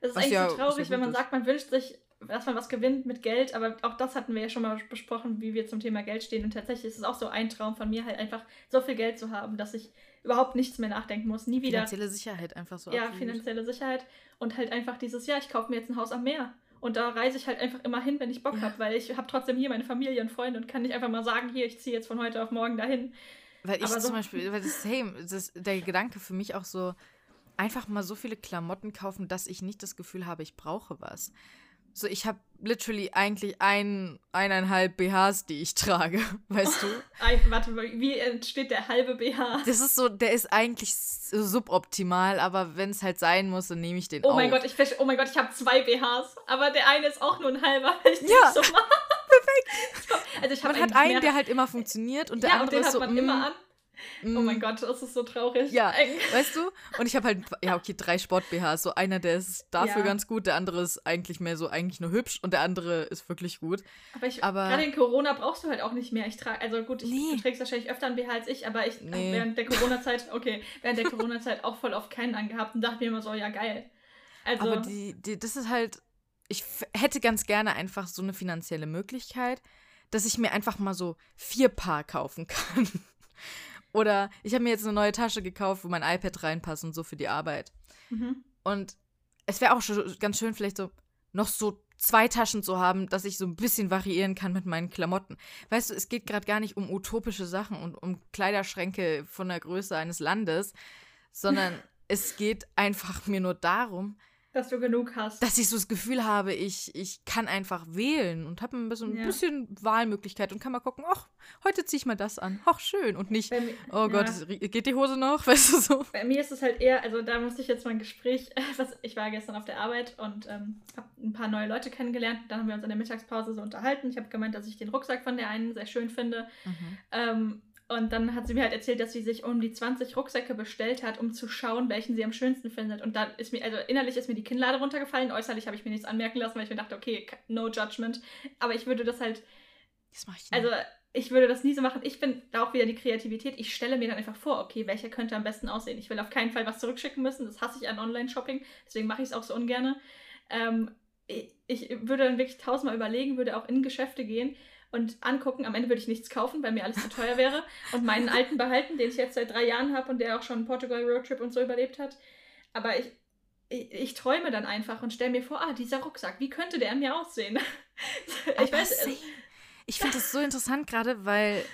Das ist Was eigentlich ja- so traurig, wenn man ist. sagt, man wünscht sich, dass man was gewinnt mit Geld, aber auch das hatten wir ja schon mal besprochen, wie wir zum Thema Geld stehen. Und tatsächlich ist es auch so ein Traum von mir, halt einfach so viel Geld zu haben, dass ich überhaupt nichts mehr nachdenken muss. Nie wieder. Finanzielle Sicherheit einfach so. ja, absolut. finanzielle Sicherheit und halt einfach dieses, ja, ich kaufe mir jetzt ein Haus am Meer. Und da reise ich halt einfach immer hin, wenn ich Bock Ja. habe, weil ich habe trotzdem hier meine Familie und Freunde und kann nicht einfach mal sagen, hier, ich ziehe jetzt von heute auf morgen dahin. Weil ich so- zum Beispiel, weil das same, das ist der Gedanke für mich auch so, einfach mal so viele Klamotten kaufen, dass ich nicht das Gefühl habe, ich brauche was. So, ich habe literally eigentlich ein, eineinhalb BHs, die ich trage, weißt du? Warte, wie entsteht der halbe BH? Das ist so, der ist eigentlich suboptimal, aber wenn es halt sein muss, dann nehme ich den Oh auf. mein Gott, ich oh mein Gott, ich habe zwei BHs, aber der eine ist auch nur ein halber, weil ich Ja. so mache. Perfekt. Also ich Man hat einen, der halt immer funktioniert und der ja, und andere den ist hat so, man mm, immer an. Mm. Oh mein Gott, das ist so traurig. Ja. Weißt du? Und ich habe halt, ja, okay, drei Sport-BHs. So einer, der ist dafür Ja. ganz gut, der andere ist eigentlich mehr so, eigentlich nur hübsch und der andere ist wirklich gut. Aber, ich, Aber- gerade in Corona brauchst du halt auch nicht mehr. Ich trage, also gut, ich, Nee. du trägst wahrscheinlich öfter ein BH als ich, aber ich Nee. während der Corona-Zeit, okay, während der Corona-Zeit auch voll auf keinen angehabt und dachte mir immer so, ja geil. Also, Aber die, die, das ist halt, ich hätte ganz gerne einfach so eine finanzielle Möglichkeit, dass ich mir einfach mal so vier Paar kaufen kann. Oder ich habe mir jetzt eine neue Tasche gekauft, wo mein iPad reinpasst und so für die Arbeit. mhm. Und es wäre auch schon ganz schön, vielleicht so noch so zwei Taschen zu haben, dass ich so ein bisschen variieren kann mit meinen Klamotten. Weißt du, es geht gerade gar nicht um utopische Sachen und um Kleiderschränke von der Größe eines Landes, sondern es geht einfach mir nur darum, dass du genug hast. dass ich so das Gefühl habe, ich, ich kann einfach wählen und habe ein bisschen, Ja. bisschen Wahlmöglichkeit und kann mal gucken, ach, heute ziehe ich mal das an. Ach, schön. Und nicht, Bei mi- oh Gott, ja. geht die Hose noch? Weißt du so? Bei mir ist es halt eher, also da musste ich jetzt mal ein Gespräch, was, ich war gestern auf der Arbeit und ähm, habe ein paar neue Leute kennengelernt. Dann haben wir uns in der Mittagspause so unterhalten. Ich habe gemeint, dass ich den Rucksack von der einen sehr schön finde. Ähm, und dann hat sie mir halt erzählt, dass sie sich um die 20 Rucksäcke bestellt hat, um zu schauen, welchen sie am schönsten findet. Und dann ist mir, also innerlich ist mir die Kinnlade runtergefallen, äußerlich habe ich mir nichts anmerken lassen, weil ich mir dachte, okay, no judgment. Aber ich würde das halt, Das mache ich nicht. also ich würde das nie so machen. Ich bin da auch wieder die Kreativität. Ich stelle mir dann einfach vor, okay, welcher könnte am besten aussehen. Ich will auf keinen Fall was zurückschicken müssen. Das hasse ich an Online-Shopping. Deswegen mache ich es auch so ungern. Ähm, ich, ich würde dann wirklich tausendmal überlegen, würde auch in Geschäfte gehen und angucken. Am Ende würde ich nichts kaufen, weil mir alles zu teuer wäre. Und meinen alten behalten, den ich jetzt seit drei Jahren habe und der auch schon Portugal Roadtrip und so überlebt hat. Aber ich, ich, ich träume dann einfach und stelle mir vor, ah, dieser Rucksack, wie könnte der an mir aussehen? ich weiß. Ich finde das so interessant gerade, weil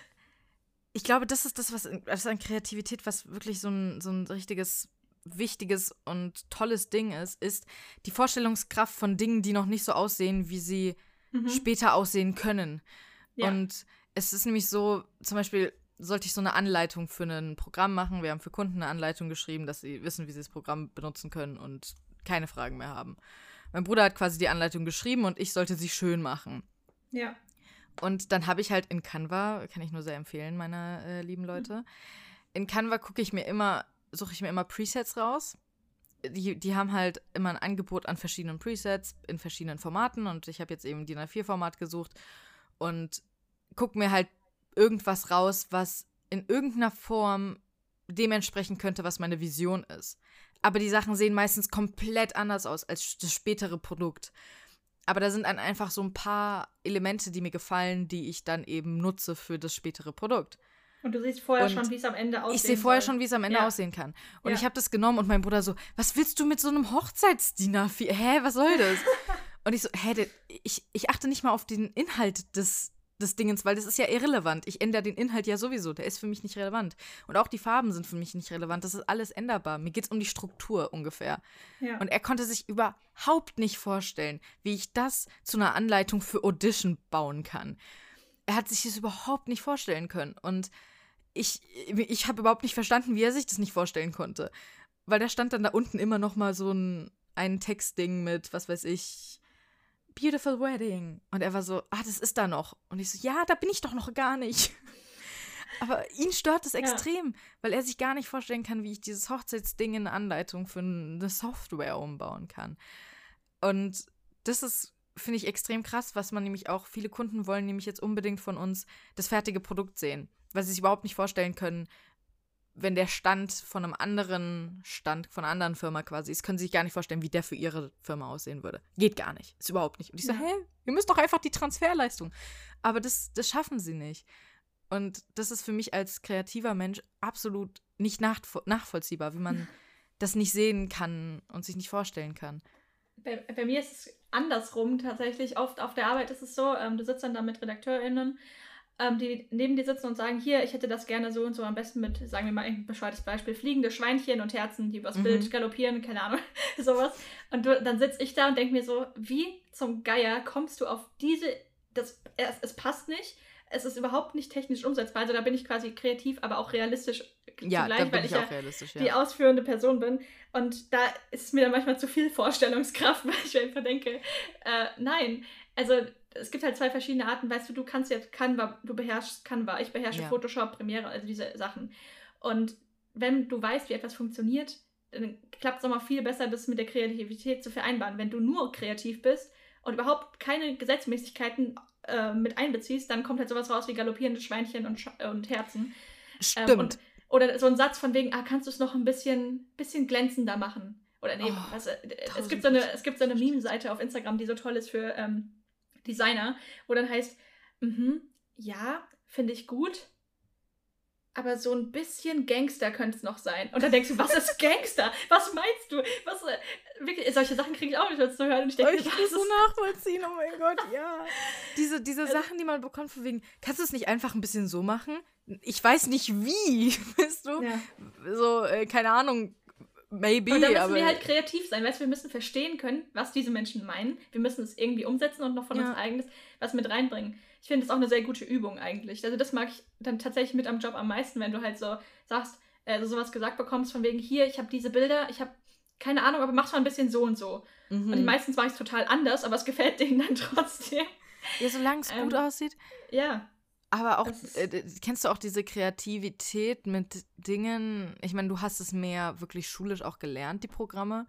ich glaube, das ist das, was das an Kreativität, was wirklich so ein, so ein richtiges wichtiges und tolles Ding ist, ist die Vorstellungskraft von Dingen, die noch nicht so aussehen, wie sie mhm. später aussehen können. Ja. Und es ist nämlich so, zum Beispiel sollte ich so eine Anleitung für ein Programm machen. Wir haben für Kunden eine Anleitung geschrieben, dass sie wissen, wie sie das Programm benutzen können und keine Fragen mehr haben. Mein Bruder hat quasi die Anleitung geschrieben und ich sollte sie schön machen. Ja. Und dann habe ich halt in Canva, kann ich nur sehr empfehlen, meine äh, lieben Leute. In Canva gucke ich mir immer suche ich mir immer Presets raus. Die, die haben halt immer ein Angebot an verschiedenen Presets in verschiedenen Formaten und ich habe jetzt eben DIN A4-Format gesucht und gucke mir halt irgendwas raus, was in irgendeiner Form dementsprechend könnte, was meine Vision ist. Aber die Sachen sehen meistens komplett anders aus als das spätere Produkt. Aber da sind dann einfach so ein paar Elemente, die mir gefallen, die ich dann eben nutze für das spätere Produkt. Und du siehst vorher und schon, wie es am Ende aussehen Ich sehe vorher soll. schon, wie es am Ende ja. aussehen kann. Und ja. ich habe das genommen und mein Bruder so, was willst du mit so einem Hochzeitsdiener? Hä, was soll das? und ich so, hä, ich, ich achte nicht mal auf den Inhalt des, des Dingens, weil das ist ja irrelevant. Ich ändere den Inhalt ja sowieso. Der ist für mich nicht relevant. Und auch die Farben sind für mich nicht relevant. Das ist alles änderbar. Mir geht es um die Struktur ungefähr. Ja. Und er konnte sich überhaupt nicht vorstellen, wie ich das zu einer Anleitung für Audition bauen kann. Er hat sich das überhaupt nicht vorstellen können. Und ich, ich habe überhaupt nicht verstanden, wie er sich das nicht vorstellen konnte. Weil da stand dann da unten immer noch mal so ein, ein Textding mit, was weiß ich, Beautiful Wedding. Und er war so, ah, das ist da noch. Und ich so, ja, da bin ich doch noch gar nicht. Aber ihn stört das extrem, ja. weil er sich gar nicht vorstellen kann, wie ich dieses Hochzeitsding in Anleitung für eine Software umbauen kann. Und das ist, finde ich, extrem krass, was man nämlich auch, viele Kunden wollen nämlich jetzt unbedingt von uns das fertige Produkt sehen weil sie sich überhaupt nicht vorstellen können, wenn der Stand von einem anderen Stand, von einer anderen Firma quasi ist, können sie sich gar nicht vorstellen, wie der für ihre Firma aussehen würde. Geht gar nicht. Ist überhaupt nicht. Und ich so, hä, wir müssen doch einfach die Transferleistung. Aber das, das schaffen sie nicht. Und das ist für mich als kreativer Mensch absolut nicht nach, nachvollziehbar, wie man das nicht sehen kann und sich nicht vorstellen kann. Bei, bei, mir ist es andersrum tatsächlich. Oft auf der Arbeit ist es so, ähm, du sitzt dann da mit RedakteurInnen ähm, die neben dir sitzen und sagen, hier, ich hätte das gerne so und so, am besten mit, sagen wir mal ein bescheuertes Beispiel, fliegende Schweinchen und Herzen, die übers mhm. Bild galoppieren, keine Ahnung, sowas. Und du, dann sitze ich da und denke mir so, wie zum Geier kommst du auf diese, das, es, es passt nicht, es ist überhaupt nicht technisch umsetzbar. Also da bin ich quasi kreativ, aber auch realistisch ja, zugleich, weil ich, ja die ja. ausführende Person bin. Und da ist es mir dann manchmal zu viel Vorstellungskraft, weil ich einfach denke, äh, nein, also es gibt halt zwei verschiedene Arten, weißt du, du kannst jetzt Canva, du beherrschst Canva, ich beherrsche ja. Photoshop, Premiere, also diese Sachen. Und wenn du weißt, wie etwas funktioniert, dann klappt es auch mal viel besser, das mit der Kreativität zu vereinbaren. Wenn du nur kreativ bist und überhaupt keine Gesetzmäßigkeiten äh, mit einbeziehst, dann kommt halt sowas raus wie galoppierende Schweinchen und, Sch und Herzen. Stimmt. Ähm, und, oder so ein Satz von wegen, ah, kannst du es noch ein bisschen, bisschen glänzender machen? Oder nee, oh, was, äh, es, gibt so eine, es gibt so eine Meme-Seite auf Instagram, die so toll ist für ähm, Designer, wo dann heißt, mhm, ja, finde ich gut, aber so ein bisschen Gangster könnte es noch sein. Und dann denkst du, was ist Gangster? Was meinst du? Was, äh, wirklich, solche Sachen kriege ich auch nicht mehr zu hören. Und ich denke, ich das so nachvollziehen, oh mein Gott, ja. Diese, diese also, Sachen, die man bekommt, von wegen, kannst du es nicht einfach ein bisschen so machen? Ich weiß nicht wie, weißt du? Ja. So, äh, keine Ahnung, Maybe. Und da müssen wir halt kreativ sein. Weißt du, wir müssen verstehen können, was diese Menschen meinen. Wir müssen es irgendwie umsetzen und noch von ja. uns eigenes was mit reinbringen. Ich finde das auch eine sehr gute Übung eigentlich. Also das mag ich dann tatsächlich mit am Job am meisten, wenn du halt so sagst, also sowas gesagt bekommst von wegen hier, ich habe diese Bilder, ich habe keine Ahnung, aber mach's mal ein bisschen so und so. Mhm. Und meistens mache ich es total anders, aber es gefällt denen dann trotzdem. Ja, solange es ähm, gut aussieht. Ja. Aber auch, äh, kennst du auch diese Kreativität mit Dingen? Ich meine, du hast es mehr wirklich schulisch auch gelernt, die Programme.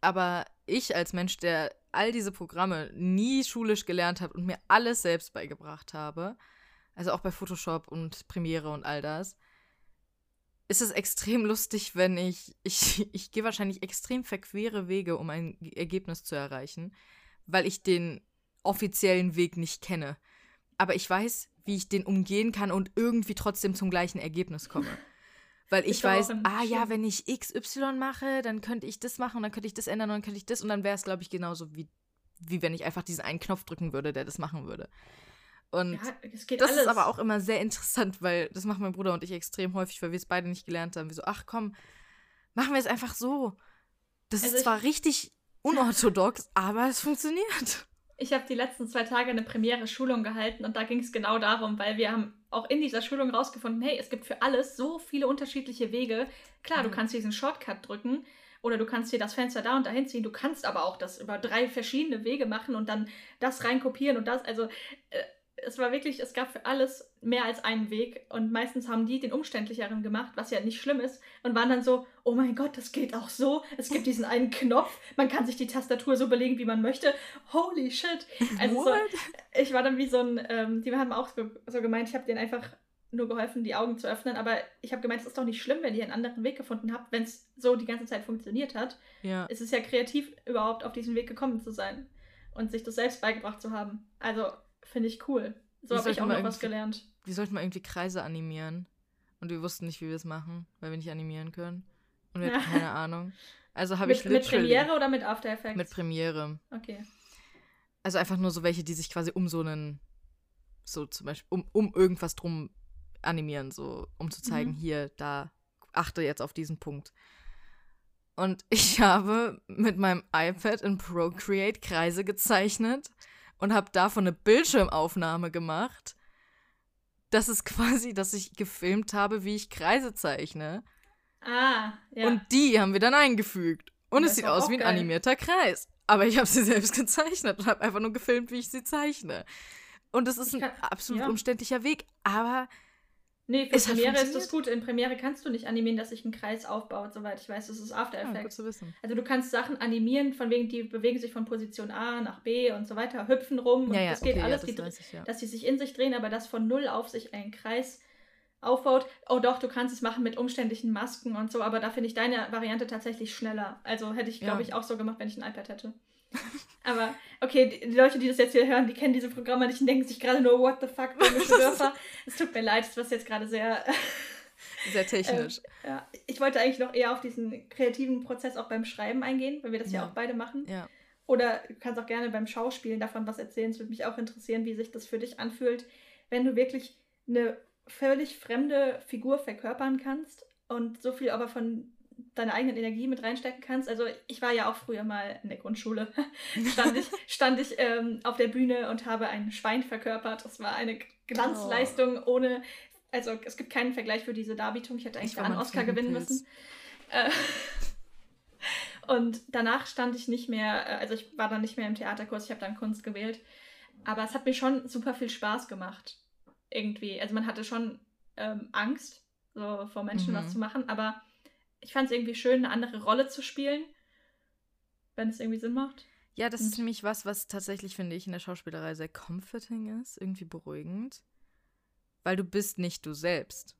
Aber ich als Mensch, der all diese Programme nie schulisch gelernt hat und mir alles selbst beigebracht habe, also auch bei Photoshop und Premiere und all das, ist es extrem lustig, wenn ich, ich, ich gehe wahrscheinlich extrem verquere Wege, um ein Ergebnis zu erreichen, weil ich den offiziellen Weg nicht kenne. Aber ich weiß, wie ich den umgehen kann und irgendwie trotzdem zum gleichen Ergebnis komme. Weil ich weiß, ah ja, wenn ich XY mache, dann könnte ich das machen und dann könnte ich das ändern und dann könnte ich das und dann wäre es, glaube ich, genauso wie, wie wenn ich einfach diesen einen Knopf drücken würde, der das machen würde. Und ja, das alles. ist aber auch immer sehr interessant, weil das machen mein Bruder und ich extrem häufig, weil wir es beide nicht gelernt haben. Wie so, ach komm, machen wir es einfach so. Das also ist zwar richtig unorthodox, aber es funktioniert. Ich habe die letzten zwei Tage eine Premiere-Schulung gehalten und da ging es genau darum, weil wir haben auch in dieser Schulung rausgefunden, hey, es gibt für alles so viele unterschiedliche Wege. Klar, mhm. du kannst diesen Shortcut drücken oder du kannst dir das Fenster da und dahin ziehen. Du kannst aber auch das über drei verschiedene Wege machen und dann das reinkopieren und das. Also äh, es war wirklich, es gab für alles mehr als einen Weg und meistens haben die den umständlicheren gemacht, was ja nicht schlimm ist und waren dann so, oh mein Gott, das geht auch so. Es gibt diesen einen Knopf, man kann sich die Tastatur so belegen, wie man möchte. Holy shit. Also so, ich war dann wie so ein, ähm, die haben auch so, so gemeint, ich habe denen einfach nur geholfen, die Augen zu öffnen, aber ich habe gemeint, es ist doch nicht schlimm, wenn ihr einen anderen Weg gefunden habt, wenn es so die ganze Zeit funktioniert hat. Ja. Es ist ja kreativ, überhaupt auf diesen Weg gekommen zu sein und sich das selbst beigebracht zu haben. Also Finde ich cool. So habe ich auch noch was gelernt. Wir sollten mal irgendwie Kreise animieren. Und wir wussten nicht, wie wir es machen, weil wir nicht animieren können. Und wir hatten keine Ahnung. Also habe ich Mit Premiere oder mit After Effects? Mit Premiere. Okay. Also einfach nur so welche, die sich quasi um so einen, so zum Beispiel, um, um irgendwas drum animieren, so, um zu zeigen, mhm. hier, da, achte jetzt auf diesen Punkt. Und ich habe mit meinem iPad in Procreate Kreise gezeichnet und habe davon eine Bildschirmaufnahme gemacht. Das ist quasi, dass ich gefilmt habe, wie ich Kreise zeichne. Ah, ja. Und die haben wir dann eingefügt. Und das es sieht aus wie ein geil. animierter Kreis. Aber ich habe sie selbst gezeichnet und habe einfach nur gefilmt, wie ich sie zeichne. Und das ist ein kann, absolut ja. umständlicher Weg. Aber Nee, für es Premiere ist das gut. In Premiere kannst du nicht animieren, dass sich ein Kreis aufbaut, soweit ich weiß. Das ist After Effects. Ja, gut zu wissen. Also du kannst Sachen animieren, von wegen, die bewegen sich von Position A nach B und so weiter, hüpfen rum. Und ja, ja, das geht okay, alles, das die, ich, dass sie sich in sich drehen, aber dass von null auf sich ein Kreis aufbaut. Oh doch, du kannst es machen mit umständlichen Masken und so, aber da finde ich deine Variante tatsächlich schneller. Also hätte ich, glaube ich, auch so gemacht, wenn ich ein iPad hätte. Aber okay, die, Leute, die das jetzt hier hören, die kennen diese Programme nicht und denken sich gerade nur, what the fuck, komische Wörter. es tut mir leid, das ist jetzt gerade sehr. sehr technisch. Ähm, ja. Ich wollte eigentlich noch eher auf diesen kreativen Prozess auch beim Schreiben eingehen, weil wir das ja, ja auch beide machen. Ja. Oder du kannst auch gerne beim Schauspielen davon was erzählen. Es würde mich auch interessieren, wie sich das für dich anfühlt, wenn du wirklich eine völlig fremde Figur verkörpern kannst und so viel aber von deine eigene Energie mit reinstecken kannst. Also ich war ja auch früher mal in der Grundschule, stand ich, stand ich ähm, auf der Bühne und habe ein Schwein verkörpert. Das war eine Glanzleistung oh. ohne, also es gibt keinen Vergleich für diese Darbietung. Ich hätte eigentlich einen Oscar gewinnen müssen. Äh, und danach stand ich nicht mehr, äh, also ich war dann nicht mehr im Theaterkurs, ich habe dann Kunst gewählt. Aber es hat mir schon super viel Spaß gemacht. Irgendwie. Also man hatte schon ähm, Angst, so vor Menschen mhm. was zu machen, aber ich fand es irgendwie schön, eine andere Rolle zu spielen, wenn es irgendwie Sinn macht. Ja, das Und ist nämlich was, was tatsächlich, finde ich, in der Schauspielerei sehr comforting ist, irgendwie beruhigend. Weil du bist nicht du selbst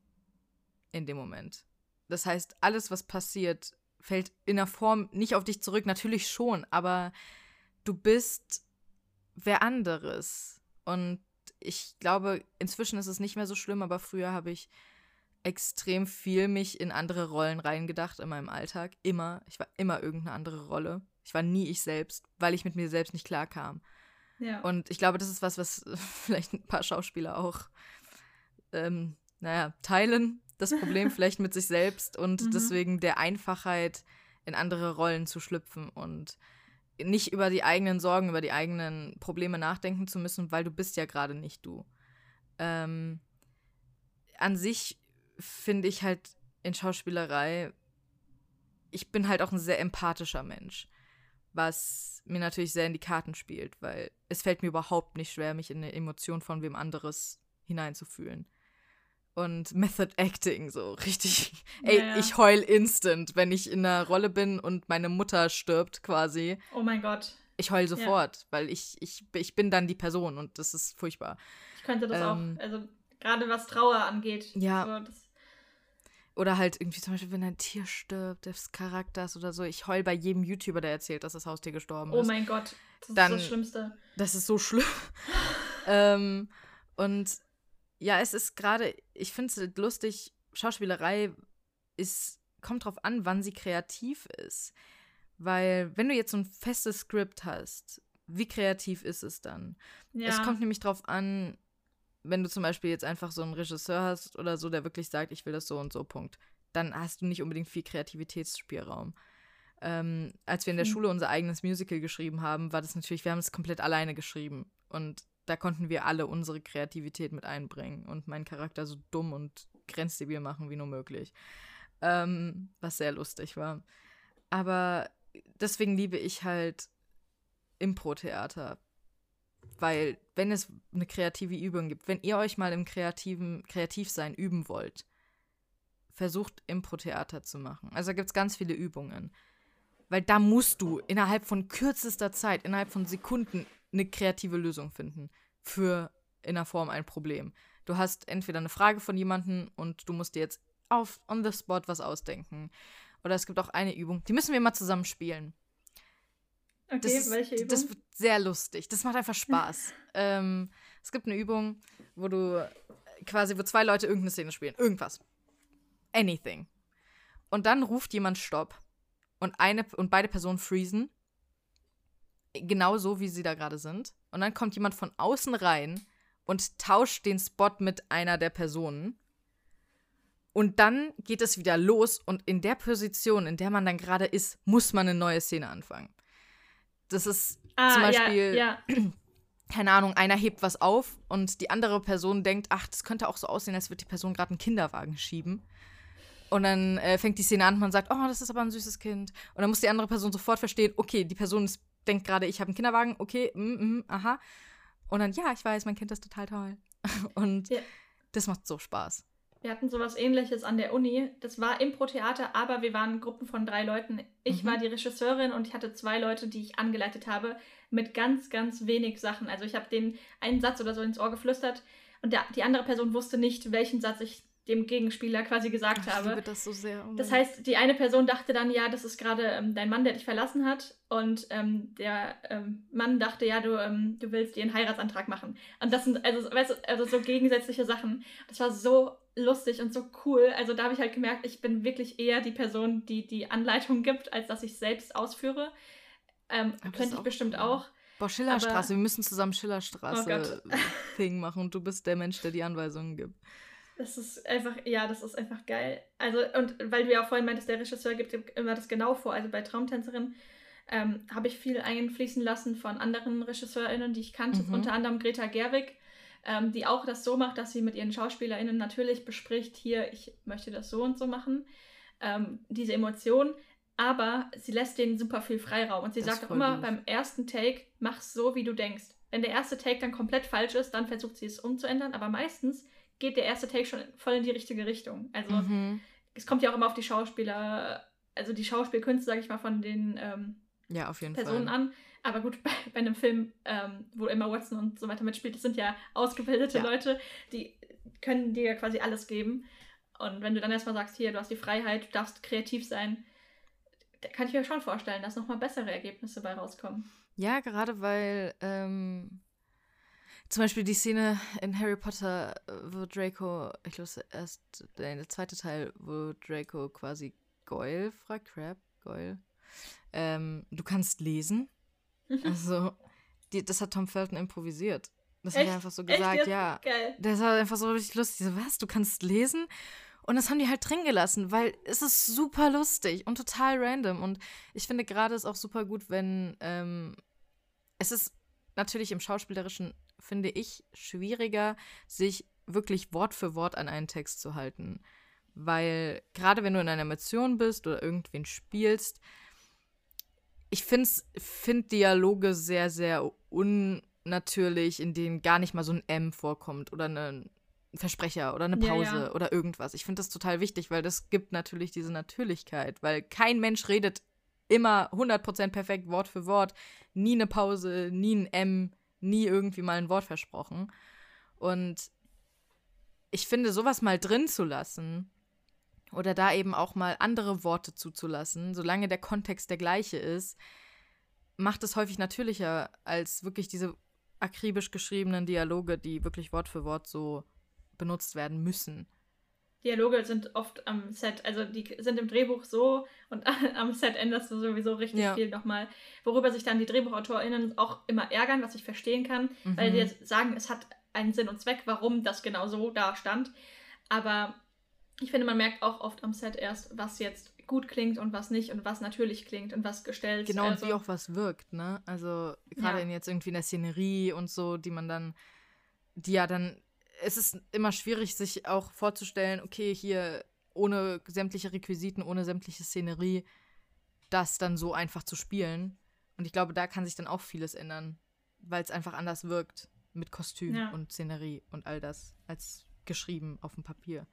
in dem Moment. Das heißt, alles, was passiert, fällt in der Form nicht auf dich zurück. Natürlich schon, aber du bist wer anderes. Und ich glaube, inzwischen ist es nicht mehr so schlimm, aber früher habe ich extrem viel mich in andere Rollen reingedacht in meinem Alltag. Immer. Ich war immer irgendeine andere Rolle. Ich war nie ich selbst, weil ich mit mir selbst nicht klarkam. Ja. Und ich glaube, das ist was, was vielleicht ein paar Schauspieler auch, ähm, naja, teilen. Das Problem vielleicht mit sich selbst und mhm. deswegen der Einfachheit, in andere Rollen zu schlüpfen und nicht über die eigenen Sorgen, über die eigenen Probleme nachdenken zu müssen, weil du bist ja gerade nicht du. Ähm, an sich finde ich halt in Schauspielerei, ich bin halt auch ein sehr empathischer Mensch, was mir natürlich sehr in die Karten spielt, weil es fällt mir überhaupt nicht schwer, mich in eine Emotion von wem anderes hineinzufühlen. Und Method Acting, so richtig. Ey, ja, ja. ich heul instant, wenn ich in einer Rolle bin und meine Mutter stirbt quasi. Oh mein Gott. Ich heul sofort, ja. weil ich, ich, ich bin dann die Person und das ist furchtbar. Ich könnte das ähm, auch, also gerade was Trauer angeht. Ja. So, Oder halt irgendwie zum Beispiel, wenn ein Tier stirbt, des Charakters oder so. Ich heul bei jedem YouTuber, der erzählt, dass das Haustier gestorben Oh ist. mein Gott, das Dann- ist das Schlimmste. Das ist so schlimm. ähm, und ja, es ist gerade, ich finde es lustig, Schauspielerei ist, kommt drauf an, wann sie kreativ ist. Weil, wenn du jetzt so ein festes Skript hast, wie kreativ ist es dann? Ja. Es kommt nämlich drauf an, wenn du zum Beispiel jetzt einfach so einen Regisseur hast oder so, der wirklich sagt, ich will das so und so, Punkt. Dann hast du nicht unbedingt viel Kreativitätsspielraum. Ähm, als wir in der Hm. Schule unser eigenes Musical geschrieben haben, war das natürlich, wir haben es komplett alleine geschrieben. Und da konnten wir alle unsere Kreativität mit einbringen und meinen Charakter so dumm und grenzdebil machen wie nur möglich. Ähm, was sehr lustig war. Aber deswegen liebe ich halt Impro-Theater. Weil, wenn es eine kreative Übung gibt, wenn ihr euch mal im kreativen Kreativsein üben wollt, versucht Impro-Theater zu machen. Also da gibt es ganz viele Übungen. Weil da musst du innerhalb von kürzester Zeit, innerhalb von Sekunden eine kreative Lösung finden für in der Form ein Problem. Du hast entweder eine Frage von jemandem und du musst dir jetzt auf on the spot was ausdenken. Oder es gibt auch eine Übung, die müssen wir mal zusammen spielen. Okay, Das, ist, welche Übung? das wird sehr lustig. Das macht einfach Spaß. ähm, es gibt eine Übung, wo du quasi, wo zwei Leute irgendeine Szene spielen. Irgendwas. Anything. Und dann ruft jemand Stopp. Und eine und beide Personen freezen. Genau so, wie sie da gerade sind. Und dann kommt jemand von außen rein und tauscht den Spot mit einer der Personen. Und dann geht es wieder los und in der Position, in der man dann gerade ist, muss man eine neue Szene anfangen. Das ist ah, zum Beispiel, ja, ja. keine Ahnung, einer hebt was auf und die andere Person denkt, ach, das könnte auch so aussehen, als würde die Person gerade einen Kinderwagen schieben. Und dann äh, fängt die Szene an und man sagt, oh, das ist aber ein süßes Kind. Und dann muss die andere Person sofort verstehen, okay, die Person ist, denkt gerade, ich habe einen Kinderwagen, okay, mm, mm, aha. Und dann, ja, ich weiß, mein Kind ist total toll. Und Ja. das macht so Spaß. Wir hatten sowas ähnliches an der Uni. Das war Impro-Theater, aber wir waren Gruppen von drei Leuten. Ich Mhm. war die Regisseurin und ich hatte zwei Leute, die ich angeleitet habe, mit ganz, ganz wenig Sachen. Also ich habe denen einen Satz oder so ins Ohr geflüstert und der, die andere Person wusste nicht, welchen Satz ich dem Gegenspieler quasi gesagt Ach, ich habe. liebe das so sehr. Oh Das heißt, die eine Person dachte dann, ja, das ist gerade ähm, dein Mann, der dich verlassen hat. Und ähm, der ähm, Mann dachte, ja, du, ähm, du willst dir einen Heiratsantrag machen. Und das sind also, weißt du, also so gegensätzliche Sachen. Das war so lustig und so cool. Also da habe ich halt gemerkt, ich bin wirklich eher die Person, die die Anleitung gibt, als dass ich selbst ausführe. Ähm, könnte ich auch bestimmt cool. auch. Boah, Schillerstraße, wir müssen zusammen Oh Schillerstraße-Thing machen und du bist der Mensch, der die Anweisungen gibt. Das ist einfach, ja, das ist einfach geil. Also, und weil du ja auch vorhin meintest, der Regisseur gibt immer das genau vor. Also bei Traumtänzerin ähm, habe ich viel einfließen lassen von anderen RegisseurInnen, die ich kannte, Mhm. unter anderem Greta Gerwig, ähm, die auch das so macht, dass sie mit ihren SchauspielerInnen natürlich bespricht, hier, ich möchte das so und so machen, ähm, diese Emotionen, aber sie lässt denen super viel Freiraum und sie Das sagt auch immer gut. beim ersten Take, mach's so, wie du denkst. Wenn der erste Take dann komplett falsch ist, dann versucht sie es umzuändern, aber meistens geht der erste Take schon voll in die richtige Richtung. Also Mhm. es kommt ja auch immer auf die Schauspieler, also die Schauspielkünste, sag ich mal, von den ähm, Ja, auf jeden Personen Fall. an. Aber gut, bei, bei einem Film, ähm, wo Emma Watson und so weiter mitspielt, das sind ja ausgebildete Ja. Leute, die können dir ja quasi alles geben. Und wenn du dann erstmal sagst, hier, du hast die Freiheit, du darfst kreativ sein, da kann ich mir schon vorstellen, dass nochmal bessere Ergebnisse bei rauskommen. Ja, gerade weil ähm, zum Beispiel die Szene in Harry Potter, äh, wo Draco, ich glaube, erst der, der zweite Teil, wo Draco quasi Goyle fragt, Crab, Goyle, ähm, du kannst lesen. Also, die, das hat Tom Felton improvisiert. Das hat Echt? er einfach so Echt gesagt, jetzt? ja. Geil. Das war einfach so richtig lustig. So, was? Du kannst lesen? Und das haben die halt drin gelassen, weil es ist super lustig und total random. Und ich finde gerade ist auch super gut, wenn ähm, es ist natürlich im Schauspielerischen, finde ich, schwieriger, sich wirklich Wort für Wort an einen Text zu halten. Weil gerade wenn du in einer Emotion bist oder irgendwen spielst, ich finde find Dialoge sehr, sehr unnatürlich, in denen gar nicht mal so ein M vorkommt oder ein Versprecher oder eine Ja, Pause ja. oder irgendwas. Ich finde das total wichtig, weil das gibt natürlich diese Natürlichkeit, weil kein Mensch redet immer 100% perfekt Wort für Wort, nie eine Pause, nie ein M, nie irgendwie mal ein Wort versprochen. Und ich finde, sowas mal drin zu lassen oder da eben auch mal andere Worte zuzulassen, solange der Kontext der gleiche ist, macht es häufig natürlicher als wirklich diese akribisch geschriebenen Dialoge, die wirklich Wort für Wort so benutzt werden müssen. Dialoge sind oft am Set, also die sind im Drehbuch so und am Set änderst du sowieso richtig ja. viel nochmal, worüber sich dann die DrehbuchautorInnen auch immer ärgern, was ich verstehen kann, mhm. weil die jetzt sagen, es hat einen Sinn und Zweck, warum das genau so da stand. Aber ich finde, man merkt auch oft am Set erst, was jetzt gut klingt und was nicht und was natürlich klingt und was gestellt. Genau, also, und wie auch was wirkt, ne? Also gerade ja. in jetzt irgendwie in der Szenerie und so, die man dann, die ja dann, es ist immer schwierig, sich auch vorzustellen, okay, hier ohne sämtliche Requisiten, ohne sämtliche Szenerie, das dann so einfach zu spielen. Und ich glaube, da kann sich dann auch vieles ändern, weil es einfach anders wirkt mit Kostüm ja. und Szenerie und all das als geschrieben auf dem Papier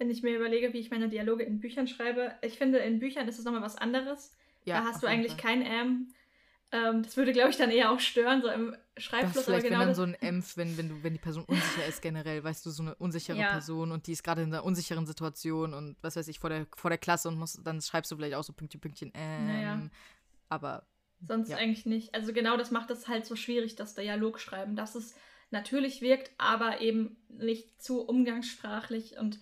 wenn ich mir überlege, wie ich meine Dialoge in Büchern schreibe. Ich finde, in Büchern ist es nochmal was anderes. Ja, da hast du eigentlich Fall. kein M. Ähm, das würde, glaube ich, dann eher auch stören, so im Schreibfluss. Das vielleicht, genau wenn dann so ein Empf, wenn, wenn, du, wenn die Person unsicher ist generell, weißt du, so eine unsichere ja. Person und die ist gerade in einer unsicheren Situation und was weiß ich, vor der, vor der Klasse und muss, dann schreibst du vielleicht auch so Pünktchen, Pünktchen, ähm, naja. aber. Sonst ja. eigentlich nicht. Also genau das macht es halt so schwierig, das Dialog schreiben, dass es natürlich wirkt, aber eben nicht zu umgangssprachlich und